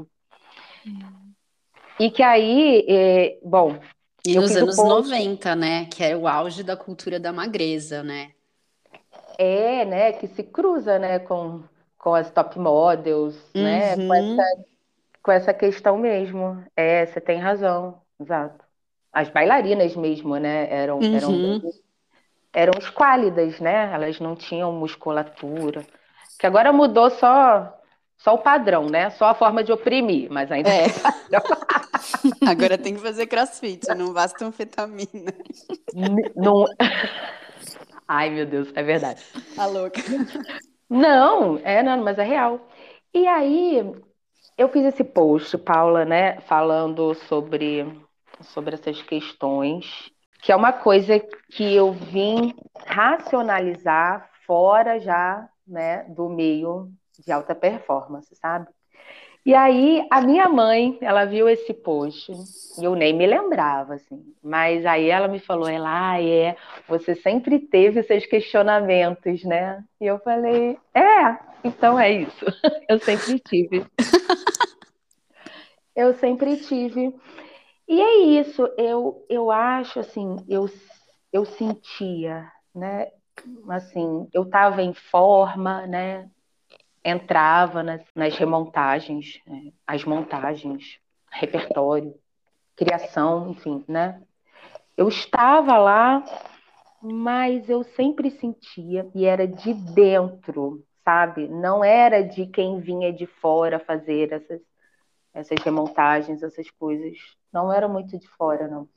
S5: E que aí, é, bom.
S2: E nos anos ponto... 90, né? Que era o auge da cultura da magreza, né?
S5: É, né? Que se cruza, né? Com com as top models, uhum. né? Com uhum. essa, com essa questão mesmo. É, você tem razão, exato. As bailarinas mesmo, né? Eram, uhum. eram, eram esquálidas, né? Elas não tinham musculatura. Que agora mudou só só o padrão, né? Só a forma de oprimir, mas ainda é.
S2: Agora tem que fazer crossfit, não basta anfetamina.
S5: Não... Ai, meu Deus, é verdade.
S2: Tá louca.
S5: Não, é, não, mas é real. E aí, eu fiz esse post, Paula, né, falando sobre, sobre essas questões, que é uma coisa que eu vim racionalizar fora já, né, do meio de alta performance, sabe? E aí, a minha mãe, ela viu esse post, e eu nem me lembrava, assim. Mas aí ela me falou, ela, ah, é, você sempre teve seus questionamentos, né? E eu falei, é, então é isso. Eu sempre tive. eu sempre tive. E é isso, eu, eu acho, assim, eu, eu sentia, né? Assim, eu estava em forma, né? Entrava nas, nas remontagens, é, as montagens, repertório, criação, enfim, né? Eu estava lá, mas eu sempre sentia e era de dentro, sabe? Não era de quem vinha de fora fazer essas, essas remontagens, essas coisas. Não era muito de fora, não.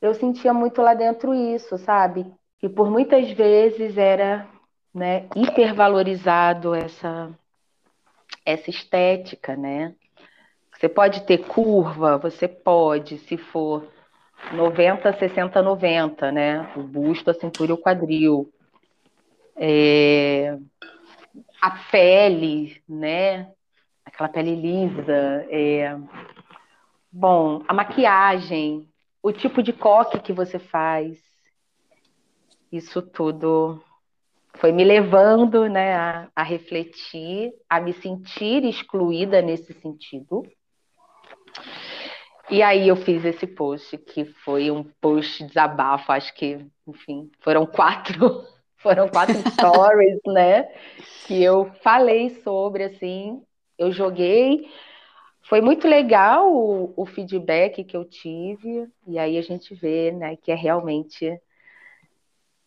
S5: Eu sentia muito lá dentro isso, sabe? Que por muitas vezes era né, hipervalorizado essa, essa estética, né? Você pode ter curva, você pode, se for 90, 60, 90, né? O busto, a cintura e o quadril. É... A pele, né? Aquela pele lisa. É... Bom, a maquiagem, o tipo de coque que você faz. Isso tudo foi me levando né, a, a, refletir, a me sentir excluída nesse sentido. E aí eu fiz esse post, que foi um post desabafo, acho que, enfim, foram quatro, foram quatro stories, né? Que eu falei sobre, assim, eu joguei. Foi muito legal o, o feedback que eu tive, e aí a gente vê, né, que é realmente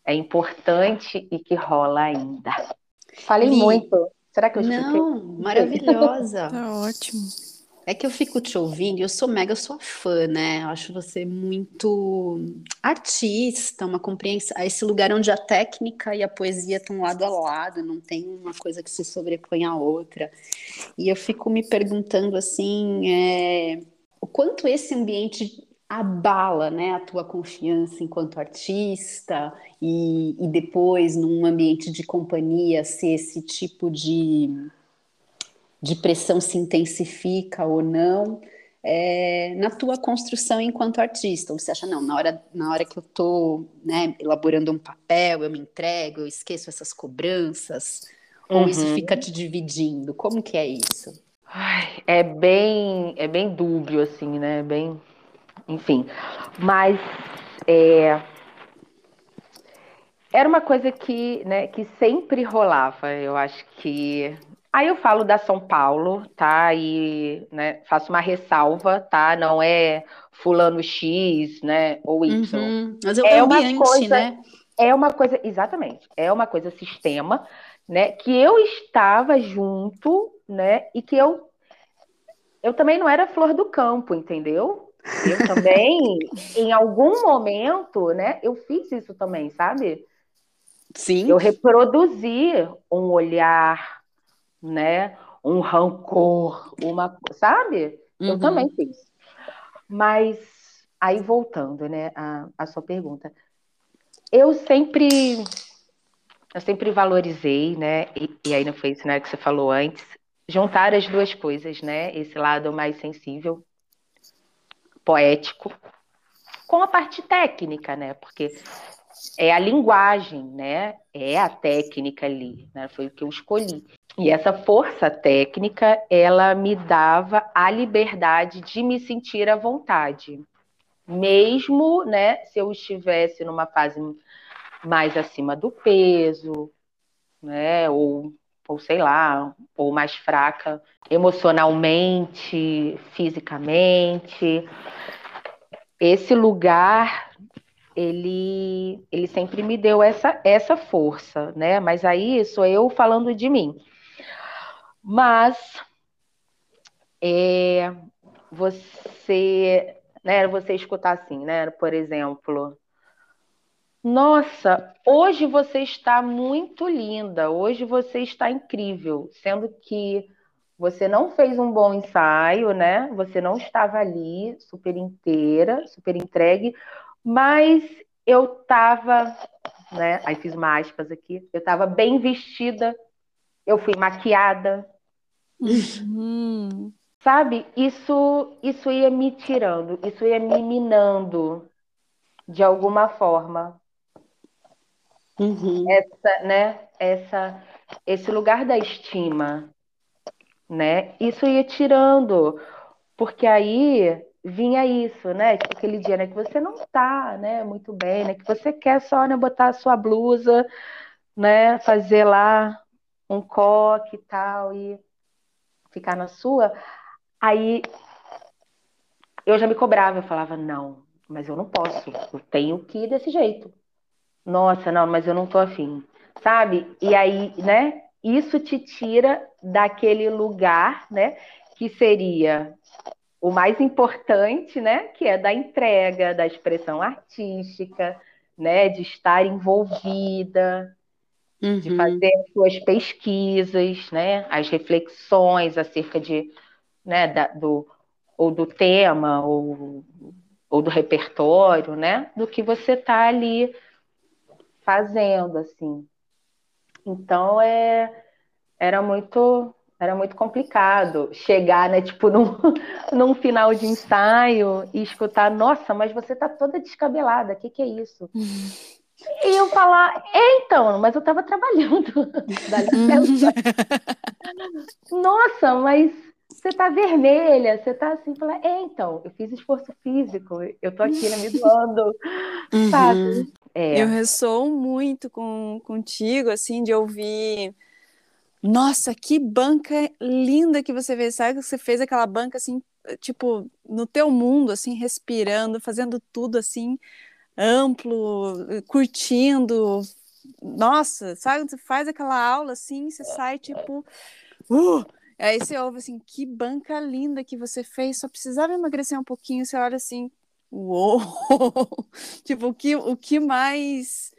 S5: é importante e que rola ainda. Falei muito. Será que eu expliquei?
S2: Não, maravilhosa.
S4: Tá ótimo.
S2: É que eu fico te ouvindo e eu sou mega sua fã, né? Eu acho você muito artista, uma compreensão. Esse lugar onde a técnica e a poesia estão lado a lado, não tem uma coisa que se sobrepõe à outra. E eu fico me perguntando assim, é, o quanto esse ambiente abala, né, a tua confiança enquanto artista e, e depois num ambiente de companhia se esse tipo de de pressão se intensifica ou não é, na tua construção enquanto artista. Ou você acha, não, na hora, na hora que eu estou né, elaborando um papel, eu me entrego, eu esqueço essas cobranças, uhum. ou isso fica te dividindo? Como que é isso?
S5: Ai, é bem, é bem dúbio, assim, né? Bem, enfim. Mas é, era uma coisa que, né, que sempre rolava. Eu acho que Aí eu falo da São Paulo, tá? E né, faço uma ressalva, tá? Não é fulano X, né? Ou Y.
S2: Uhum. Mas é, é ambiente, uma coisa, né?
S5: É uma coisa, exatamente. É uma coisa sistema, né? Que eu estava junto, né? E que eu eu também não era flor do campo, entendeu? Eu também, em algum momento, né? Eu fiz isso também, sabe?
S2: Sim.
S5: Eu reproduzi um olhar né? Um rancor, uma, sabe? Uhum. Eu também fiz. Mas aí voltando, né, a, a sua pergunta, eu sempre eu sempre valorizei, né? E, e aí não foi isso né, que você falou antes, juntar as duas coisas, né? Esse lado mais sensível, poético, com a parte técnica, né? Porque é a linguagem, né? É a técnica ali, né? Foi o que eu escolhi. E essa força técnica, ela me dava a liberdade de me sentir à vontade. Mesmo, né, se eu estivesse numa fase mais acima do peso, né, ou, ou sei lá, ou mais fraca emocionalmente, fisicamente. Esse lugar ele, ele sempre me deu essa, essa força, né? Mas aí sou eu falando de mim. Mas é, você, né, você escutar assim, né? Por exemplo, nossa, hoje você está muito linda, hoje você está incrível, sendo que você não fez um bom ensaio, né? Você não estava ali super inteira, super entregue, mas eu estava, né? Aí fiz uma aspas aqui, eu estava bem vestida, eu fui maquiada,
S4: Uhum.
S5: Sabe? Isso, isso ia me tirando, isso ia me minando de alguma forma.
S2: Uhum.
S5: Essa, né? Essa, esse lugar da estima, né? Isso ia tirando, porque aí vinha isso, né? Tipo aquele dia, né? Que você não tá, né? Muito bem, né? Que você quer só, né? Botar a sua blusa, né? Fazer lá um coque e tal e ficar na sua, aí eu já me cobrava, eu falava, não, mas eu não posso, eu tenho que ir desse jeito. Nossa, não, mas eu não tô afim, sabe? E aí, né, isso te tira daquele lugar, né, que seria o mais importante, né, que é da entrega, da expressão artística, né, de estar envolvida, uhum. de fazer as suas pesquisas, né, as reflexões acerca de, né, da, do, ou do tema, ou, ou do repertório, né, do que você está ali fazendo, assim. Então, é, era muito era muito complicado chegar, né, tipo, num, num final de ensaio e escutar, nossa, mas você tá toda descabelada, o que, que é isso? E eu falar, é, então, mas eu estava trabalhando. Nossa, mas você tá vermelha, você tá assim, falar, é, então, eu fiz esforço físico, eu tô aqui né, me doando, uhum. sabe? É.
S4: Eu ressoo muito com, contigo, assim, de ouvir. Nossa, que banca linda que você fez. Sabe que você fez aquela banca assim, tipo, no teu mundo, assim, respirando, fazendo tudo assim, amplo, curtindo. Nossa, sabe? Você faz aquela aula assim, você sai tipo. Uh! Aí você ouve assim, que banca linda que você fez, só precisava emagrecer um pouquinho, você olha assim, uou! tipo, o que, o que mais.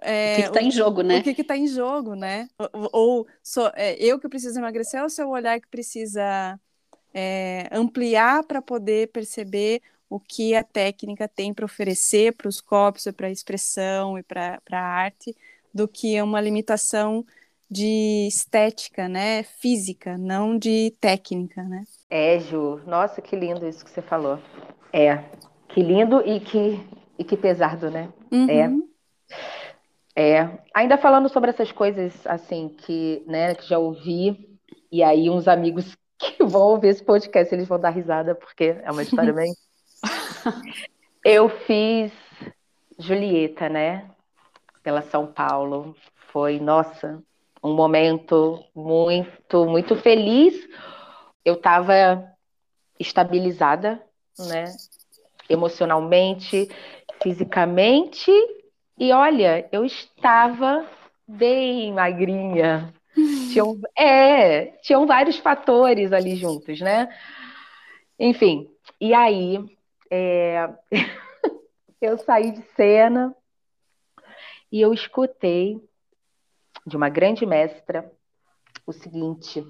S2: É, o que está em jogo, né?
S4: O que está em jogo, né? Ou, ou sou, é, eu que preciso emagrecer ou o seu olhar que precisa é, ampliar para poder perceber o que a técnica tem para oferecer para os corpos, para a expressão e para a arte, do que uma limitação de estética, né, física, não de técnica, né?
S5: É, Ju. Nossa, que lindo isso que você falou. É, que lindo e que, e que pesado, né?
S4: Uhum.
S5: É. É. Ainda falando sobre essas coisas, assim, que, né, que já ouvi, e aí uns amigos que vão ouvir esse podcast, eles vão dar risada, porque é uma história bem... Eu fiz Julieta, né? Pela São Paulo. Foi, nossa, um momento muito, muito feliz. Eu estava estabilizada, né? Emocionalmente, fisicamente, e olha, eu estava bem magrinha. Tinham, é, tinham vários fatores ali juntos, né? Enfim, e aí é, eu saí de cena e eu escutei de uma grande mestra o seguinte: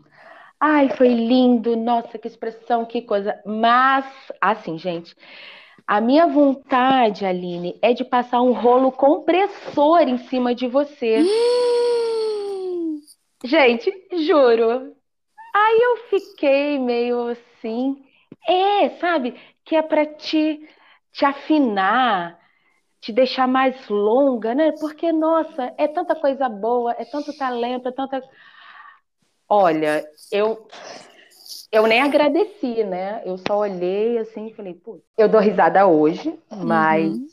S5: ai, foi lindo, nossa, que expressão, que coisa. Mas, assim, gente, a minha vontade, Aline, é de passar um rolo compressor em cima de você. gente, juro. Aí eu fiquei meio assim. É, sabe? Que é para te, te afinar, te deixar mais longa, né? Porque, nossa, é tanta coisa boa, é tanto talento, é tanta. Olha, eu eu nem agradeci, né? Eu só olhei assim e falei, pô, eu dou risada hoje, mas, uhum.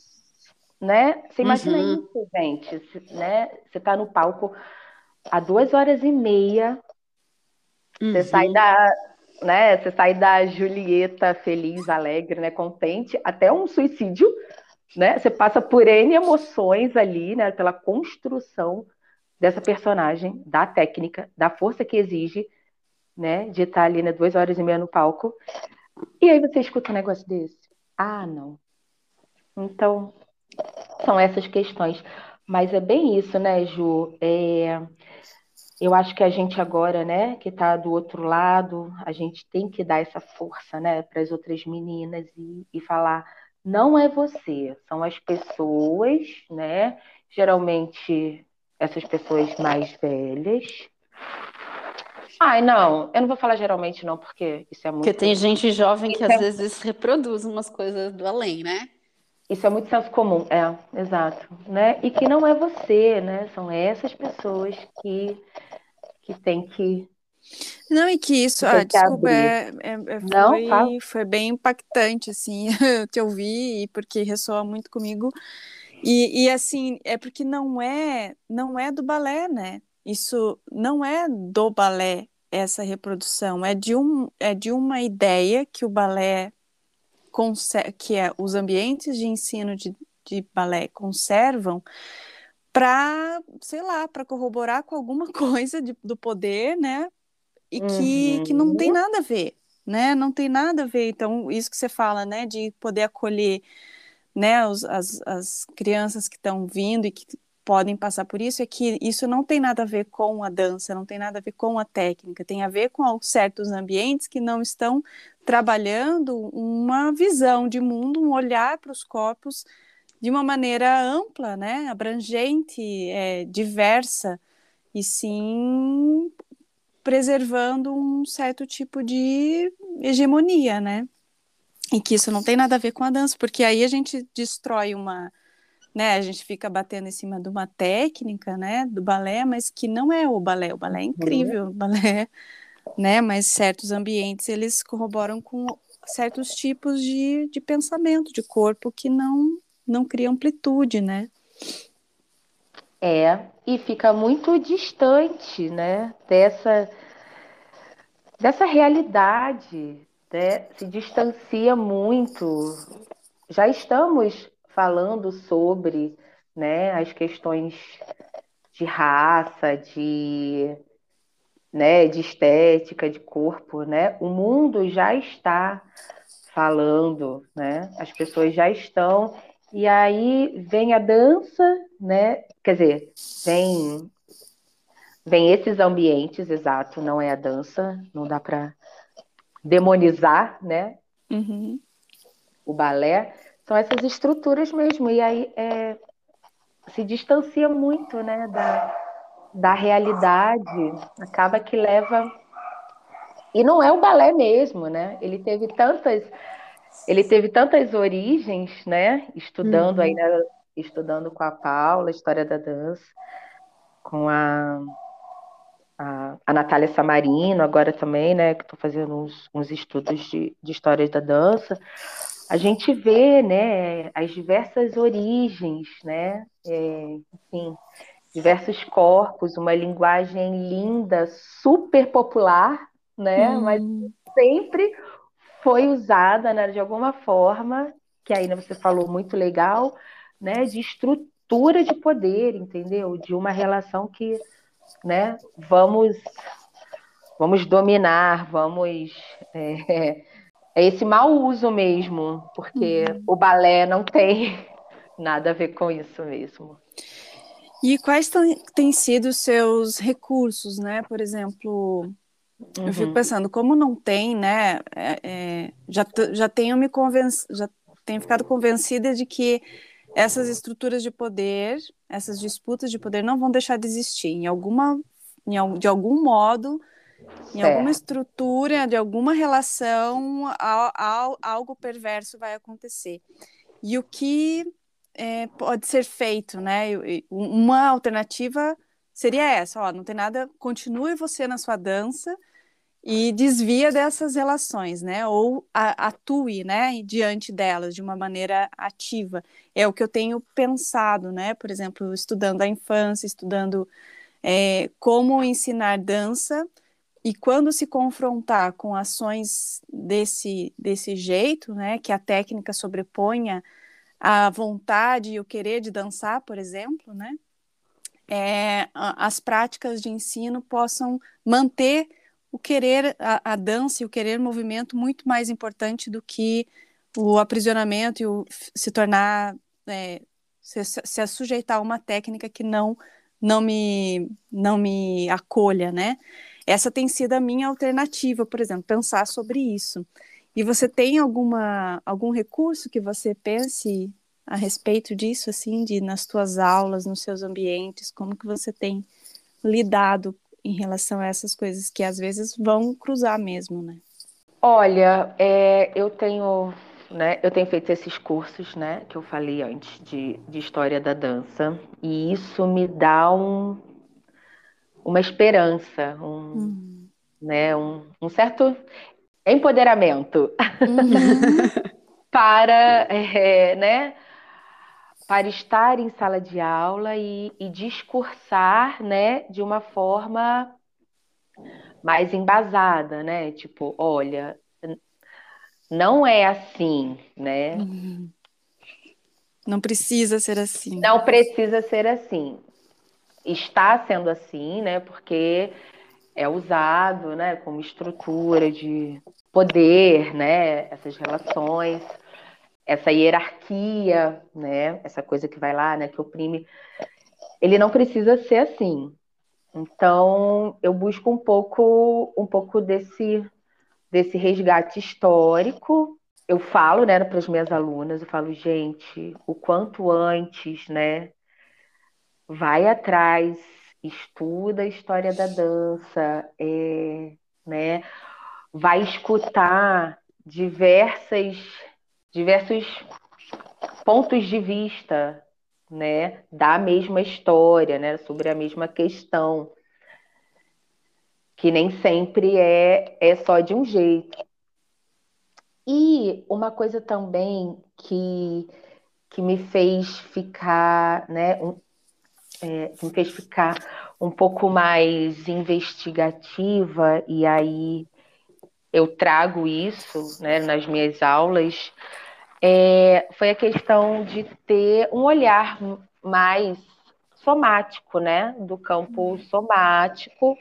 S5: né? Você imagina uhum. isso, gente, né? Você tá no palco há duas horas e meia, uhum. você sai da, né? Você sai da Julieta feliz, alegre, né? Contente, até um suicídio, né? Você passa por N emoções ali, né? Pela construção dessa personagem, da técnica, da força que exige, né? De estar ali, né? Duas horas e meia no palco. E aí você escuta um negócio desse. Ah, não. Então, são essas questões. Mas é bem isso, né, Ju? É... Eu acho que a gente agora, né, que está do outro lado, a gente tem que dar essa força, né, para as outras meninas e, e falar não é você, são as pessoas, né? Geralmente essas pessoas mais velhas. Ai, não, eu não vou falar geralmente não, porque isso é muito.
S2: Porque tem gente jovem que isso às é... vezes reproduz umas coisas do além, né?
S5: Isso é muito senso comum, é, exato, né? E que não é você, né? São essas pessoas que que tem que
S4: não, e que isso, ah, desculpa, é, é, é, Não, foi, foi bem impactante, assim, eu te ouvi, porque ressoa muito comigo. E, e, assim, é porque não é, não é do balé, né? Isso não é do balé, essa reprodução, é de, um, é de uma ideia que o balé, que é os ambientes de ensino de, de balé conservam, para, sei lá, para corroborar com alguma coisa de, do poder, né? e que, uhum. que não tem uhum. nada a ver, né? Não tem nada a ver. Então, isso que você fala, né, de poder acolher, né, os, as, as crianças que estão vindo e que podem passar por isso, é que isso não tem nada a ver com a dança, não tem nada a ver com a técnica, tem a ver com certos ambientes que não estão trabalhando uma visão de mundo, um olhar para os corpos de uma maneira ampla, né, abrangente, é, diversa, e sim preservando um certo tipo de hegemonia, né? E que isso não tem nada a ver com a dança, porque aí a gente destrói uma, né? A gente fica batendo em cima de uma técnica, né? Do balé, mas que não é o balé. O balé é incrível, o balé, né? Mas certos ambientes eles corroboram com certos tipos de, de pensamento, de corpo que não não cria amplitude, né?
S5: É, e fica muito distante, né, dessa, dessa realidade, né? Se distancia muito. Já estamos falando sobre, né, as questões de raça, de, né, de estética, de corpo, né? O mundo já está falando, né? As pessoas já estão e aí vem a dança, né? Quer dizer, vem vem esses ambientes, exato, não é a dança, não dá para demonizar, né?
S4: Uhum.
S5: O balé são essas estruturas mesmo e aí é, se distancia muito, né, da, da realidade, acaba que leva e não é o balé mesmo, né? Ele teve tantas ele teve tantas origens, né? Estudando uhum. aí, né? estudando com a Paula, história da dança, com a, a, a Natália Samarino, agora também, né? Que estou fazendo uns, uns estudos de, de história da dança. A gente vê, né? As diversas origens, né? É, enfim, diversos corpos, uma linguagem linda, super popular, né? Hum. Mas sempre foi usada né, de alguma forma, que aí você falou muito legal, né, de estrutura de poder, entendeu? De uma relação que, né, vamos vamos dominar, vamos é, é esse mau uso mesmo, porque uhum. o balé não tem nada a ver com isso mesmo.
S4: E quais têm sido os seus recursos, né? Por exemplo, Uhum. Eu fico uhum. pensando, como não tem, né? É, é, já, já tenho me convenc... já tenho ficado convencida de que essas estruturas de poder, essas disputas de poder não vão deixar de existir. Em alguma, em, de algum modo, em certo. alguma estrutura, de alguma relação, algo perverso vai acontecer. E o que é, pode ser feito, né? Uma alternativa seria essa, ó, não tem nada, continue você na sua dança e desvia dessas relações, né? Ou a, atue, né, diante delas de uma maneira ativa. É o que eu tenho pensado, né? Por exemplo, estudando a infância, estudando é, como ensinar dança e quando se confrontar com ações desse desse jeito, né, que a técnica sobreponha a vontade e o querer de dançar, por exemplo, né? é, as práticas de ensino possam manter o querer, a, a, dança e o querer movimento muito mais importante do que o aprisionamento e o se tornar, é, se, se sujeitar a uma técnica que não, não, me, não me acolha, né? Essa tem sido a minha alternativa, por exemplo, pensar sobre isso. E você tem alguma, algum recurso que você pense a respeito disso, assim, de nas tuas aulas, nos seus ambientes, como que você tem lidado em relação a essas coisas que às vezes vão cruzar mesmo, né?
S5: Olha, é, eu tenho, né, eu tenho feito esses cursos, né, que eu falei antes de, de história da dança, e isso me dá um, uma esperança, um, uhum. né, um, um certo empoderamento uhum. para, é, né, para estar em sala de aula e, e discursar, né, de uma forma mais embasada, né? Tipo, olha, não é assim, né?
S4: Uhum. Não precisa ser assim.
S5: Não precisa ser assim. Está sendo assim, né? Porque é usado, né, como estrutura de poder, né? Essas relações essa hierarquia, né? Essa coisa que vai lá, né? Que oprime. Ele não precisa ser assim. Então, eu busco um pouco, um pouco desse, desse resgate histórico. Eu falo, né, para as minhas alunas, eu falo, gente, o quanto antes, né? Vai atrás, estuda a história da dança, é, né? Vai escutar diversas diversos pontos de vista, né, da mesma história, né, sobre a mesma questão, que nem sempre é é só de um jeito. E uma coisa também que que me fez ficar, né, é, me fez ficar um pouco mais investigativa, e aí eu trago isso né, nas minhas aulas, é, foi a questão de ter um olhar mais somático, né, do campo somático,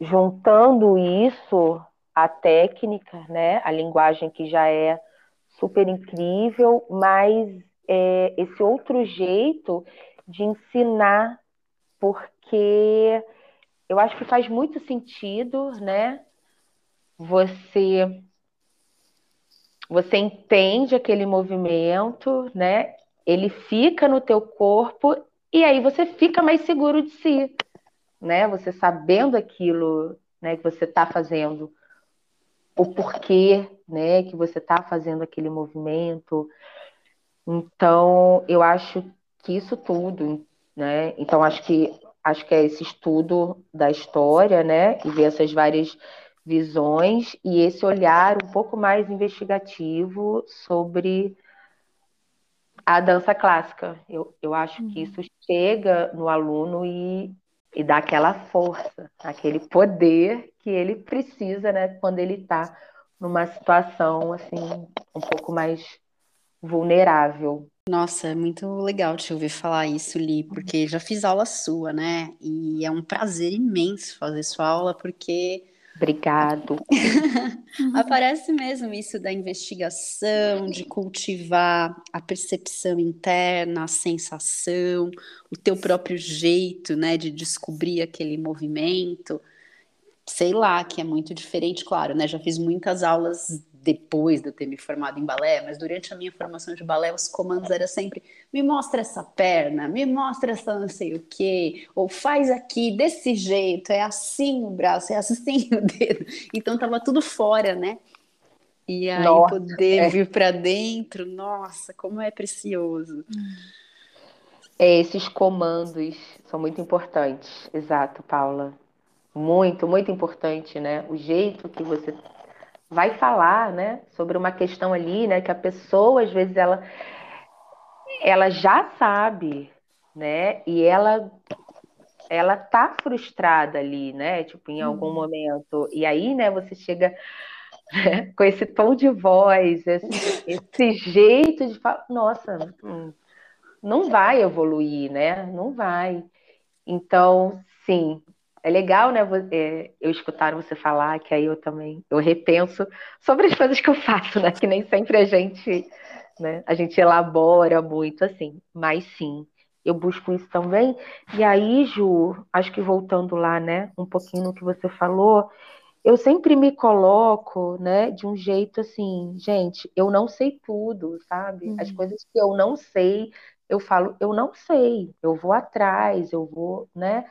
S5: juntando isso à técnica, né, a linguagem que já é super incrível, mas é, esse outro jeito de ensinar, porque eu acho que faz muito sentido, né? Você você entende aquele movimento, né? Ele fica no teu corpo e aí você fica mais seguro de si, né? Você sabendo aquilo, né, que você está fazendo, o porquê, né, que você está fazendo aquele movimento. Então, eu acho que isso tudo, né? Então, acho que acho que é esse estudo da história, né, e ver essas várias visões e esse olhar um pouco mais investigativo sobre a dança clássica. Eu, eu acho que uhum. isso chega no aluno e, e dá aquela força, aquele poder que ele precisa, né, quando ele está numa situação assim um pouco mais vulnerável.
S2: Nossa, é muito legal te ouvir falar isso, Li, porque já fiz aula sua, né? E é um prazer imenso fazer sua aula, porque
S5: Obrigado.
S2: Aparece mesmo isso da investigação, de cultivar a percepção interna, a sensação, o teu próprio jeito, né, de descobrir aquele movimento. Sei lá, que é muito diferente, claro, né? Já fiz muitas aulas depois de eu ter me formado em balé, mas durante a minha formação de balé, os comandos eram sempre: me mostra essa perna, me mostra essa não sei o quê, ou faz aqui desse jeito, é assim o braço, é assim o dedo. Então tava tudo fora, né? E aí nossa, poder é. vir para dentro, nossa, como é precioso.
S5: É, esses comandos são muito importantes, exato, Paula. Muito, muito importante, né? O jeito que você vai falar, né, sobre uma questão ali, né, que a pessoa às vezes ela ela já sabe, né, e ela ela tá frustrada ali, né, tipo em algum uhum. momento. E aí, né, você chega né, com esse tom de voz, esse, esse jeito de falar, nossa, hum, não vai evoluir, né? Não vai. Então, sim, é legal, né, é, eu escutar você falar, que aí eu também, eu repenso sobre as coisas que eu faço, né, que nem sempre a gente, né, a gente elabora muito, assim, mas sim, eu busco isso também, e aí, Ju, acho que voltando lá, né, um pouquinho no que você falou, eu sempre me coloco, né, de um jeito assim, gente, eu não sei tudo, sabe? Uhum. As coisas que eu não sei, eu falo, eu não sei, eu vou atrás, eu vou, né?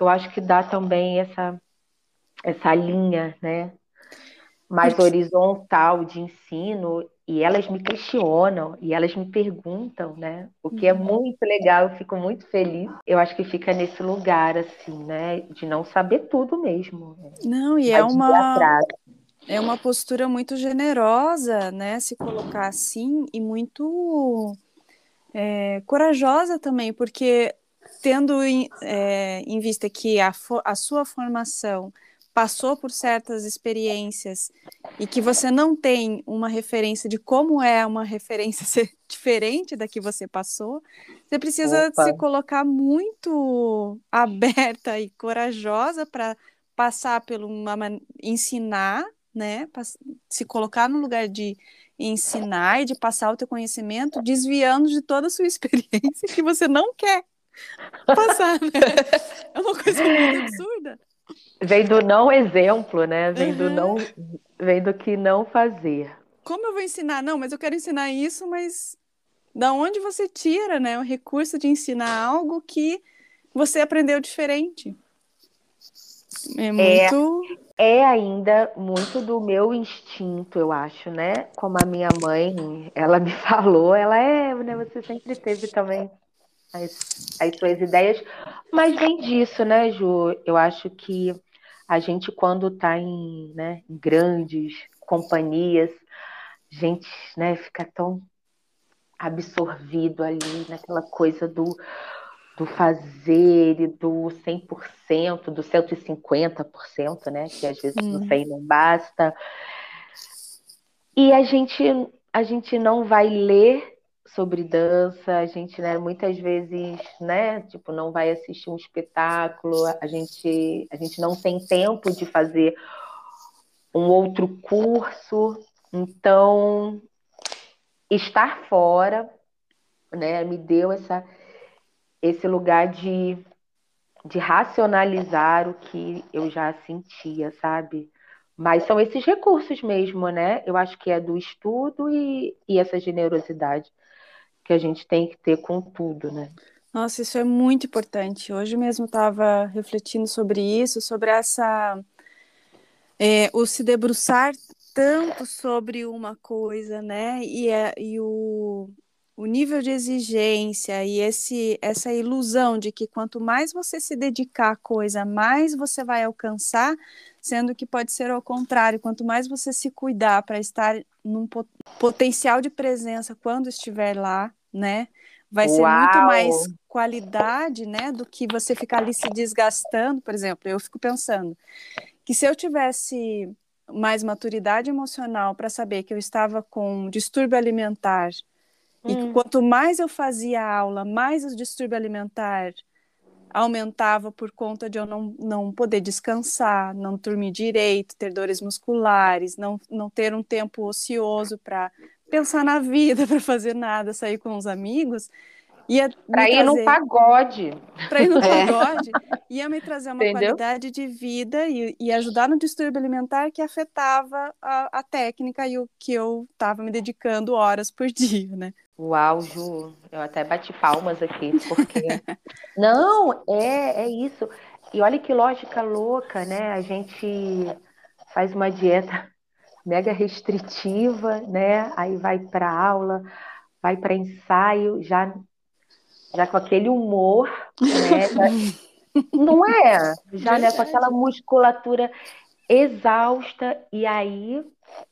S5: Que eu acho que dá também essa, essa linha, né? Mais horizontal de ensino, e elas me questionam e elas me perguntam, né? O que é uhum. muito legal, eu fico muito feliz. Eu acho que fica nesse lugar, assim, né? De não saber tudo mesmo. Né?
S4: Não, e é uma. É uma postura muito generosa, né? Se colocar assim e muito é, corajosa também, porque tendo em, é, em vista que a, a sua formação passou por certas experiências e que você não tem uma referência de como é uma referência ser diferente da que você passou, você precisa Opa. se colocar muito aberta e corajosa para passar pelo uma ensinar, né, se colocar no lugar de ensinar e de passar o teu conhecimento, desviando de toda a sua experiência que você não quer passar, né? É uma coisa muito absurda.
S5: Vem do não exemplo, né? Vem uhum. do não, vem do que não fazer.
S4: Como eu vou ensinar? Não, mas eu quero ensinar isso, mas da onde você tira, né, o recurso de ensinar algo que você aprendeu diferente? É, é muito.
S5: É, é ainda muito do meu instinto, eu acho, né? Como a minha mãe, ela me falou, ela é, né? Você sempre teve também as, as suas ideias, mas vem disso, né, Ju? Eu acho que a gente, quando está em, né, em grandes companhias, a gente né, fica tão absorvido ali naquela coisa do, do fazer e do 100%, do 150%, né? Que às vezes hum. no 100 não basta. E a gente, a gente não vai ler sobre dança, a gente, né, muitas vezes, né, tipo, não vai assistir um espetáculo, a gente, a gente não tem tempo de fazer um outro curso, então estar fora, né, me deu essa esse lugar de, de racionalizar o que eu já sentia, sabe? Mas são esses recursos mesmo, né? Eu acho que é do estudo e, e essa generosidade que a gente tem que ter com tudo, né?
S4: Nossa, isso é muito importante. Hoje mesmo estava refletindo sobre isso, sobre essa. É, o se debruçar tanto sobre uma coisa, né? E, é, e o, o nível de exigência e esse, essa ilusão de que quanto mais você se dedicar à coisa, mais você vai alcançar, sendo que pode ser ao contrário, quanto mais você se cuidar para estar num potencial de presença quando estiver lá, né? Vai ser Uau. muito mais qualidade, né, do que você ficar ali se desgastando, por exemplo. Eu fico pensando que se eu tivesse mais maturidade emocional para saber que eu estava com um distúrbio alimentar hum. e que hum. quanto mais eu fazia aula, mais o distúrbio alimentar aumentava por conta de eu não, não poder descansar, não dormir direito, ter dores musculares, não, não ter um tempo ocioso para pensar na vida, para fazer nada, sair com os amigos.
S5: Ia pra ir trazer... no pagode.
S4: Para ir no é. pagode. Ia me trazer uma Entendeu? qualidade de vida e, e, ajudar no distúrbio alimentar que afetava a, a técnica e o que eu estava me dedicando horas por dia, né?
S5: Uau, Ju, eu até bati palmas aqui, porque. Não, é, é isso. E olha que lógica louca, né? A gente faz uma dieta mega restritiva, né? Aí vai para aula, vai para ensaio, já, já com aquele humor, né? Não é? Já né, com aquela musculatura exausta, e aí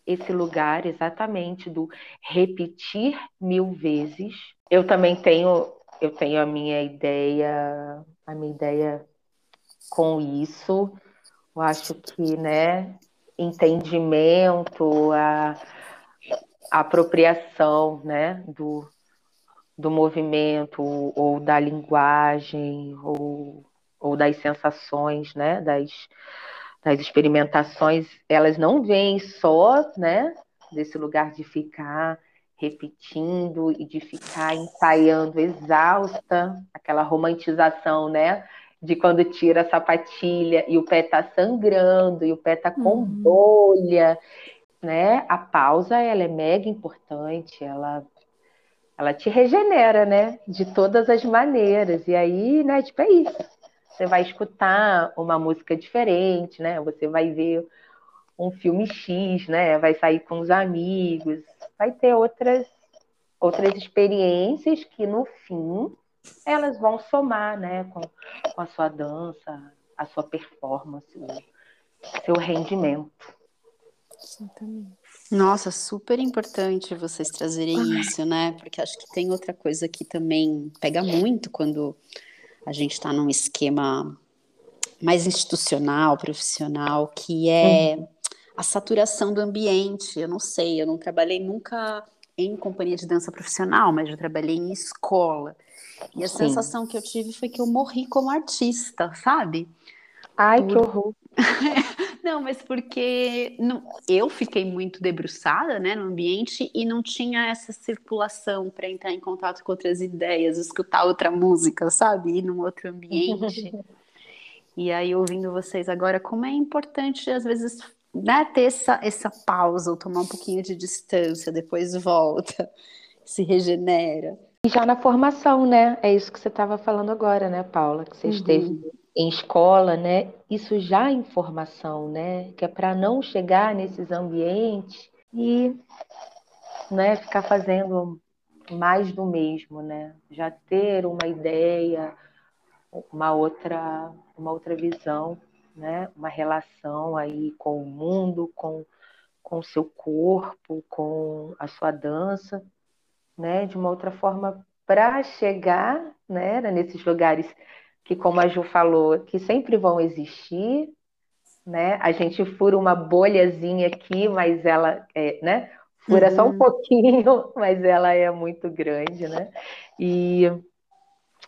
S5: esse lugar exatamente do repetir mil vezes. Eu também tenho, eu tenho a minha ideia, a minha ideia com isso. Eu acho que, né, entendimento, a, apropriação, né, do, do movimento ou da linguagem ou, ou das sensações, né, das as experimentações, elas não vêm só, né, desse lugar de ficar repetindo e de ficar ensaiando exausta, aquela romantização, né, de quando tira a sapatilha e o pé tá sangrando e o pé tá com uhum. bolha, né? A pausa ela é mega importante, ela ela te regenera, né? De todas as maneiras. E aí, né, tipo, é isso você vai escutar uma música diferente, né? Você vai ver um filme X, né? Vai sair com os amigos, vai ter outras outras experiências que no fim elas vão somar, né, com, com a sua dança, a sua performance, o seu rendimento.
S2: Exatamente. Nossa, super importante vocês trazerem isso, né? Porque acho que tem outra coisa que também pega muito quando a gente está num esquema mais institucional, profissional, que é uhum. a saturação do ambiente. Eu não sei, eu não trabalhei nunca em companhia de dança profissional, mas já trabalhei em escola. E a Sim. sensação que eu tive foi que eu morri como artista, sabe?
S5: Ai, Por... que horror.
S2: não, mas porque não, eu fiquei muito debruçada né, no ambiente e não tinha essa circulação para entrar em contato com outras ideias, escutar outra música, sabe? Ir num outro ambiente. e aí, ouvindo vocês agora, como é importante, às vezes, né, ter essa, essa pausa, ou tomar um pouquinho de distância, depois volta, se regenera.
S5: E já na formação, né? É isso que você estava falando agora, né, Paula? Que você uhum. esteve em escola, né? Isso já é informação, né? Que é para não chegar nesses ambientes e né, ficar fazendo mais do mesmo, né? Já ter uma ideia, uma outra, uma outra visão, né? Uma relação aí com o mundo, com com o seu corpo, com a sua dança, né, de uma outra forma para chegar, né, nesses lugares que, como a Ju falou, que sempre vão existir, né? A gente fura uma bolhazinha aqui, mas ela, é, né? Fura uhum. só um uhum. pouquinho, mas ela é muito grande, né? E,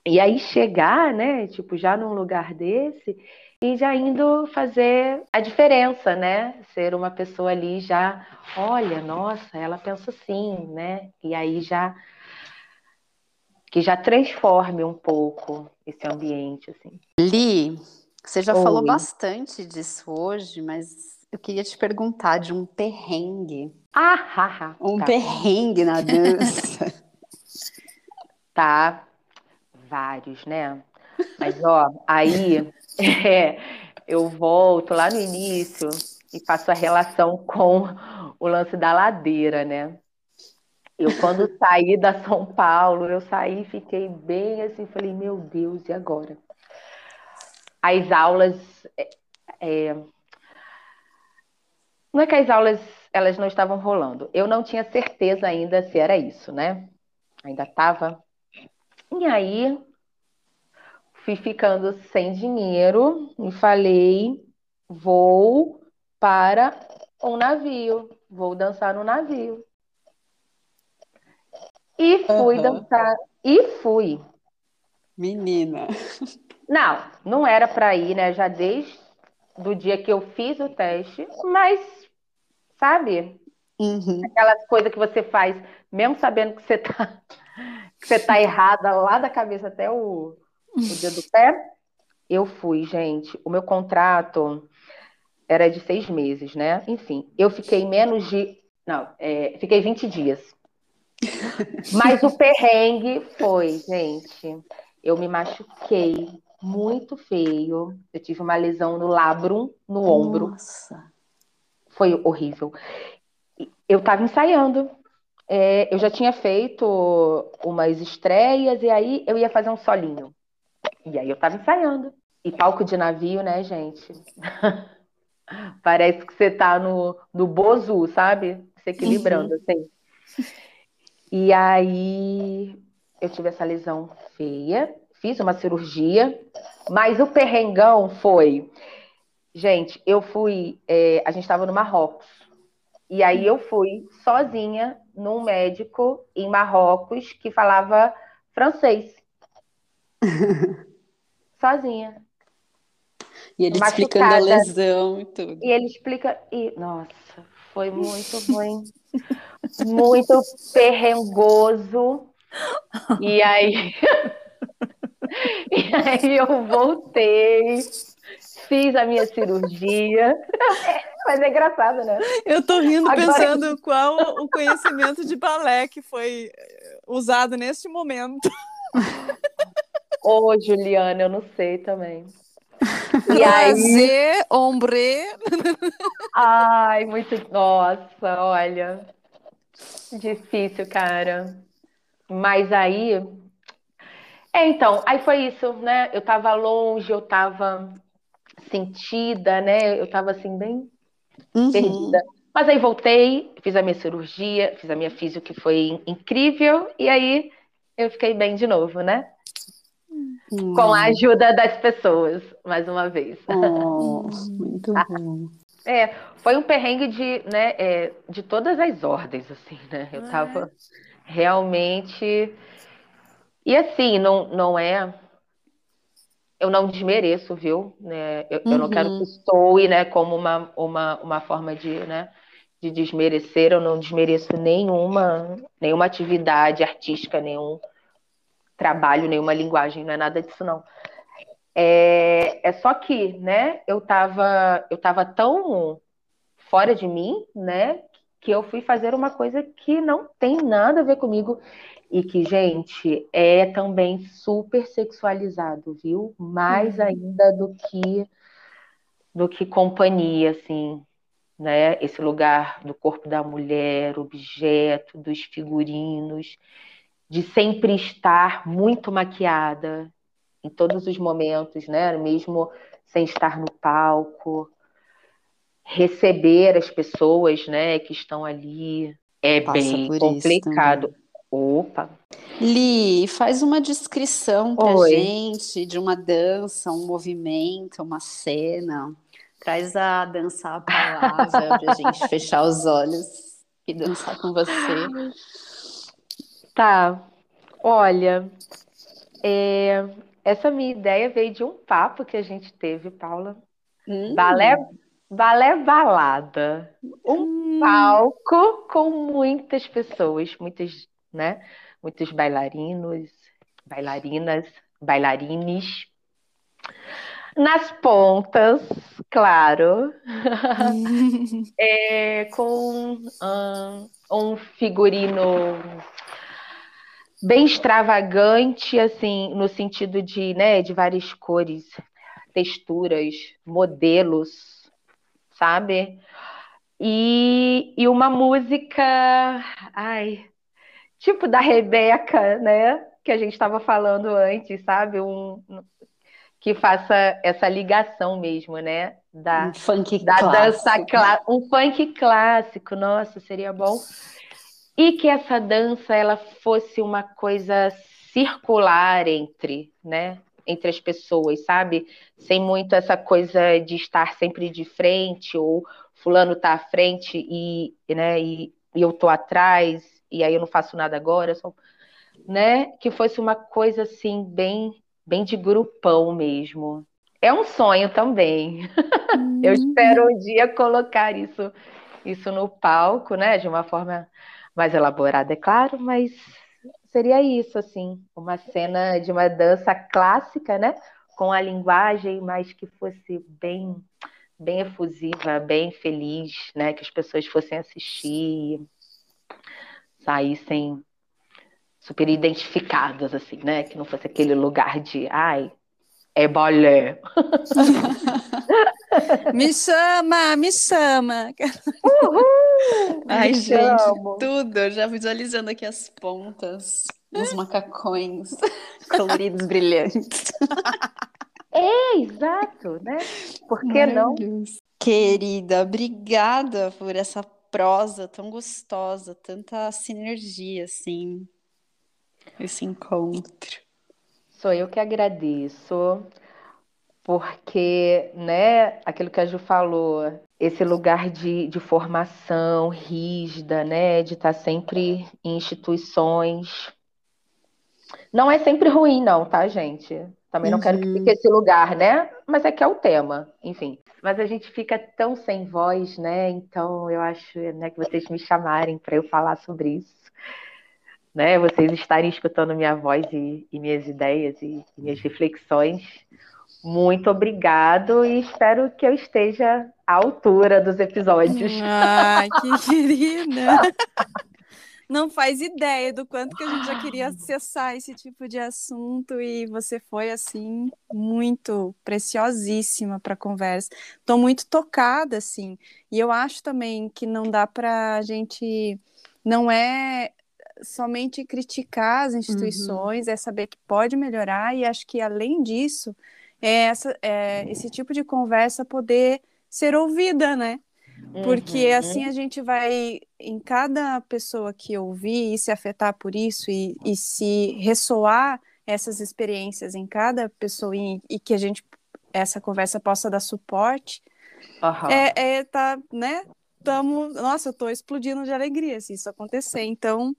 S5: e aí chegar, né? Tipo, já num lugar desse e já indo fazer a diferença, né? Ser uma pessoa ali já, olha, nossa, ela pensa assim, né? E aí já que já transforme um pouco esse ambiente, assim.
S2: Li, você já Oi. falou bastante disso hoje, mas eu queria te perguntar de um perrengue.
S5: Ah, ha, ha.
S2: Um tá. perrengue na dança.
S5: tá, vários, né? Mas ó, aí é, eu volto lá no início e faço a relação com o lance da ladeira, né? Eu, quando saí da São Paulo, eu saí e fiquei bem assim, falei, meu Deus, e agora? As aulas. É, é... Não é que as aulas elas não estavam rolando. Eu não tinha certeza ainda se era isso, né? Ainda estava. E aí, fui ficando sem dinheiro e falei: vou para um navio, vou dançar no navio. E fui uhum. dançar. E fui.
S2: Menina.
S5: Não, não era para ir, né? Já desde do dia que eu fiz o teste, mas, sabe? Uhum. Aquelas coisas que você faz, mesmo sabendo que você tá, que você tá errada lá da cabeça até o, o dia do pé. Eu fui, gente. O meu contrato era de seis meses, né? Enfim, eu fiquei menos de. Não, é, fiquei 20 dias. Mas o perrengue foi, gente. Eu me machuquei muito feio. Eu tive uma lesão no labrum, no ombro. Nossa. Foi horrível. Eu estava ensaiando. É, eu já tinha feito umas estreias e aí eu ia fazer um solinho. E aí eu estava ensaiando. E palco de navio, né, gente? Parece que você tá no, no Bozu, sabe? Se equilibrando, uhum. assim. E aí eu tive essa lesão feia, fiz uma cirurgia, mas o perrengão foi. Gente, eu fui. É, a gente estava no Marrocos. E aí eu fui sozinha num médico em Marrocos que falava francês. sozinha.
S2: E ele explicando a lesão e tudo.
S5: E ele explica. E, nossa, foi muito ruim muito perrengoso. E aí, e aí eu voltei, fiz a minha cirurgia. Mas é engraçado, né?
S4: Eu tô rindo Agora... pensando qual o conhecimento de balé que foi usado neste momento.
S5: Ô, Juliana, eu não sei também.
S4: E aí... ombre.
S5: Ai, muito. Nossa, olha. Difícil, cara. Mas aí. É, então, aí foi isso, né? Eu tava longe, eu tava sentida, né? Eu tava assim, bem uhum. perdida. Mas aí voltei, fiz a minha cirurgia, fiz a minha física, que foi incrível, e aí eu fiquei bem de novo, né? Hum. Com a ajuda das pessoas, mais uma vez.
S2: Oh, muito bom.
S5: É, foi um perrengue de, né, é, de todas as ordens, assim, né? Eu tava é. realmente. E assim, não, não é. Eu não desmereço, viu? Né? Eu, uhum. eu não quero uhum. que soe, né, como uma, uma, uma forma de, né, de desmerecer. Eu não desmereço nenhuma, nenhuma atividade artística, nenhum trabalho, nenhuma linguagem, não é nada disso, não. É, é só que, né, eu tava, eu tava tão fora de mim, né, que eu fui fazer uma coisa que não tem nada a ver comigo e que, gente, é também super sexualizado, viu? Mais uhum. ainda do que do que companhia, assim, né? Esse lugar do corpo da mulher, objeto, dos figurinos, de sempre estar muito maquiada, em todos os momentos, né? Mesmo sem estar no palco, receber as pessoas, né, que estão ali é Passa bem complicado. Opa!
S2: Li, faz uma descrição pra
S5: Oi.
S2: gente de uma dança, um movimento, uma cena. Traz a dança à palavra pra gente fechar os olhos e dançar com você.
S5: Tá. Olha, é, essa minha ideia veio de um papo que a gente teve, Paula.
S2: Hum,
S5: Balé, balé balada. Um palco com muitas pessoas, muitas, né? Muitos bailarinos, bailarinas, bailarines. Nas pontas, claro, é, com ah, um figurino bem extravagante, assim, no sentido de, né, de várias cores, texturas, modelos, sabe? E, e uma música, ai, tipo da Rebeca, né? Que a gente estava falando antes, sabe? Um, que faça essa ligação mesmo, né? Da,
S2: um funk
S5: da dança
S2: clássico.
S5: clá- um funk clássico, nossa, seria bom. E que essa dança ela fosse uma coisa circular entre, né, entre as pessoas, sabe? Sem muito essa coisa de estar sempre de frente ou fulano tá à frente e, né, e, e eu tô atrás e aí eu não faço nada agora, só, né? Que fosse uma coisa assim bem, bem de grupão mesmo. É um sonho também. Eu espero um dia colocar isso, isso no palco, né? De uma forma mais elaborada, é claro, mas seria isso, assim, uma cena de uma dança clássica, né? Com a linguagem, mas que fosse bem, bem efusiva, bem feliz, né? Que as pessoas fossem assistir, saíssem super identificadas, assim, né? Que não fosse aquele lugar de, ai, é balé.
S4: Me chama, me chama. Ai,
S5: Me
S4: gente,
S5: chamo.
S2: Tudo, já visualizando aqui as pontas, os macacões coloridos brilhantes.
S5: É, exato, né? Por que não?
S2: Maravilhoso. Querida, obrigada por essa prosa tão gostosa, tanta sinergia, assim, esse encontro.
S5: Sou eu que agradeço, porque, né, aquilo que a Ju falou, esse lugar de, de formação rígida, né, de estar sempre em instituições. Não é sempre ruim, não, tá, gente? Também não quero que
S2: Uhum.
S5: fique esse lugar, né? Mas é que é o tema, enfim. Mas a gente fica tão sem voz, né? Então eu acho, né, que vocês me chamarem para eu falar sobre isso, né? Vocês estarem escutando minha voz e, e minhas ideias e, e minhas reflexões. Muito obrigado e espero que eu esteja à altura dos episódios.
S4: Ai, que querida. Não faz ideia do quanto que a gente já queria acessar esse tipo de assunto e você foi assim muito preciosíssima para a conversa. Estou muito tocada assim. E eu acho também que não dá para a gente não é somente criticar as instituições, é saber que pode melhorar e acho que além disso é, essa, é esse tipo de conversa poder ser ouvida, né? Porque
S5: Uhum.
S4: assim a gente vai, em cada pessoa que ouvir e se afetar por isso e, e se ressoar essas experiências em cada pessoa e, e que a gente, essa conversa possa dar suporte,
S5: Aham.
S4: é, é tá, né? Tamo, nossa, eu tô explodindo de alegria se isso acontecer. Então,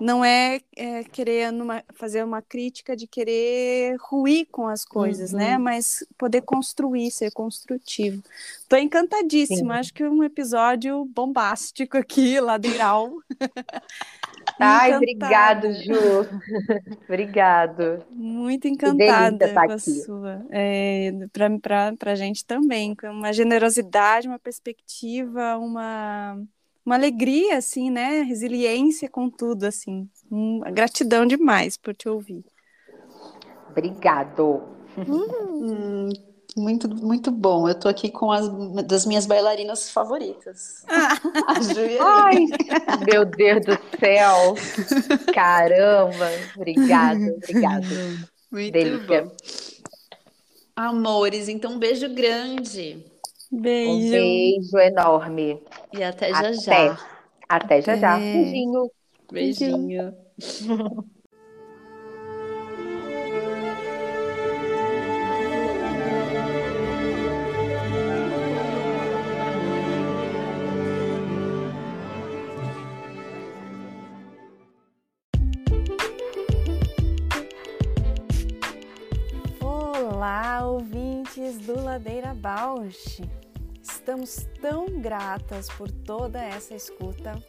S4: não é, é querer numa- fazer uma crítica de querer ruir com as coisas,
S5: Uhum.
S4: né? Mas poder construir, ser construtivo. Tô encantadíssima.
S5: Sim.
S4: Acho que um episódio bombástico aqui, ladeiral.
S5: Ai,
S4: Encantada.
S5: obrigado, Ju. Obrigado.
S4: Muito encantada
S5: estar
S4: com a
S5: aqui.
S4: sua. É, para a gente também, com uma generosidade, uma perspectiva, uma, uma alegria, assim, né? Resiliência com tudo, assim. Hum, gratidão demais por te ouvir.
S5: Obrigado.
S2: Hum, muito, muito bom. Eu tô aqui com as das minhas bailarinas favoritas. A Ju e a
S5: Ai, meu Deus do céu. Caramba. Obrigado, obrigado.
S2: Muito
S5: Delícia.
S2: bom. Amores, então um beijo grande.
S5: Um
S4: Beijo.
S5: beijo enorme.
S2: E até já
S5: Até.
S2: já.
S5: Até já já.
S4: Até.
S5: Beijinho.
S2: Beijinho.
S4: Olá, ouvintes do Ladeira Bausch! Estamos tão gratas por toda essa escuta.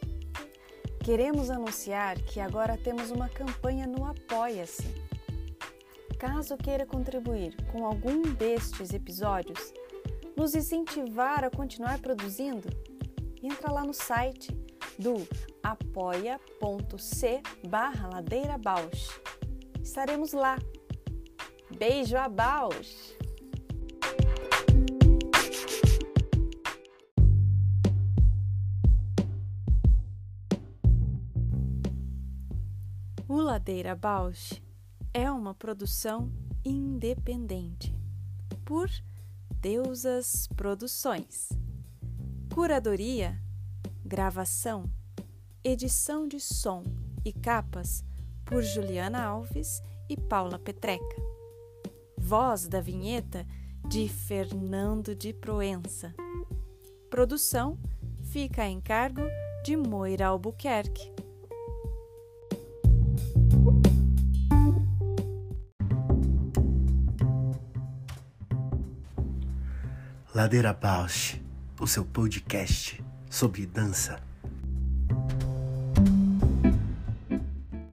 S4: Queremos anunciar que agora temos uma campanha no Apoia-se. Caso queira contribuir com algum destes episódios, nos incentivar a continuar produzindo, entra lá no site do apoia.c barra. Estaremos lá. Beijo a Bausch! O Ladeira Bausch é uma produção independente por Deusas Produções. Curadoria, gravação, edição de som e capas por Juliana Alves e Paula Petreca. Voz da vinheta de Fernando de Proença. Produção fica a encargo de Moira Albuquerque.
S1: Ladeira Bausch, o seu podcast sobre dança.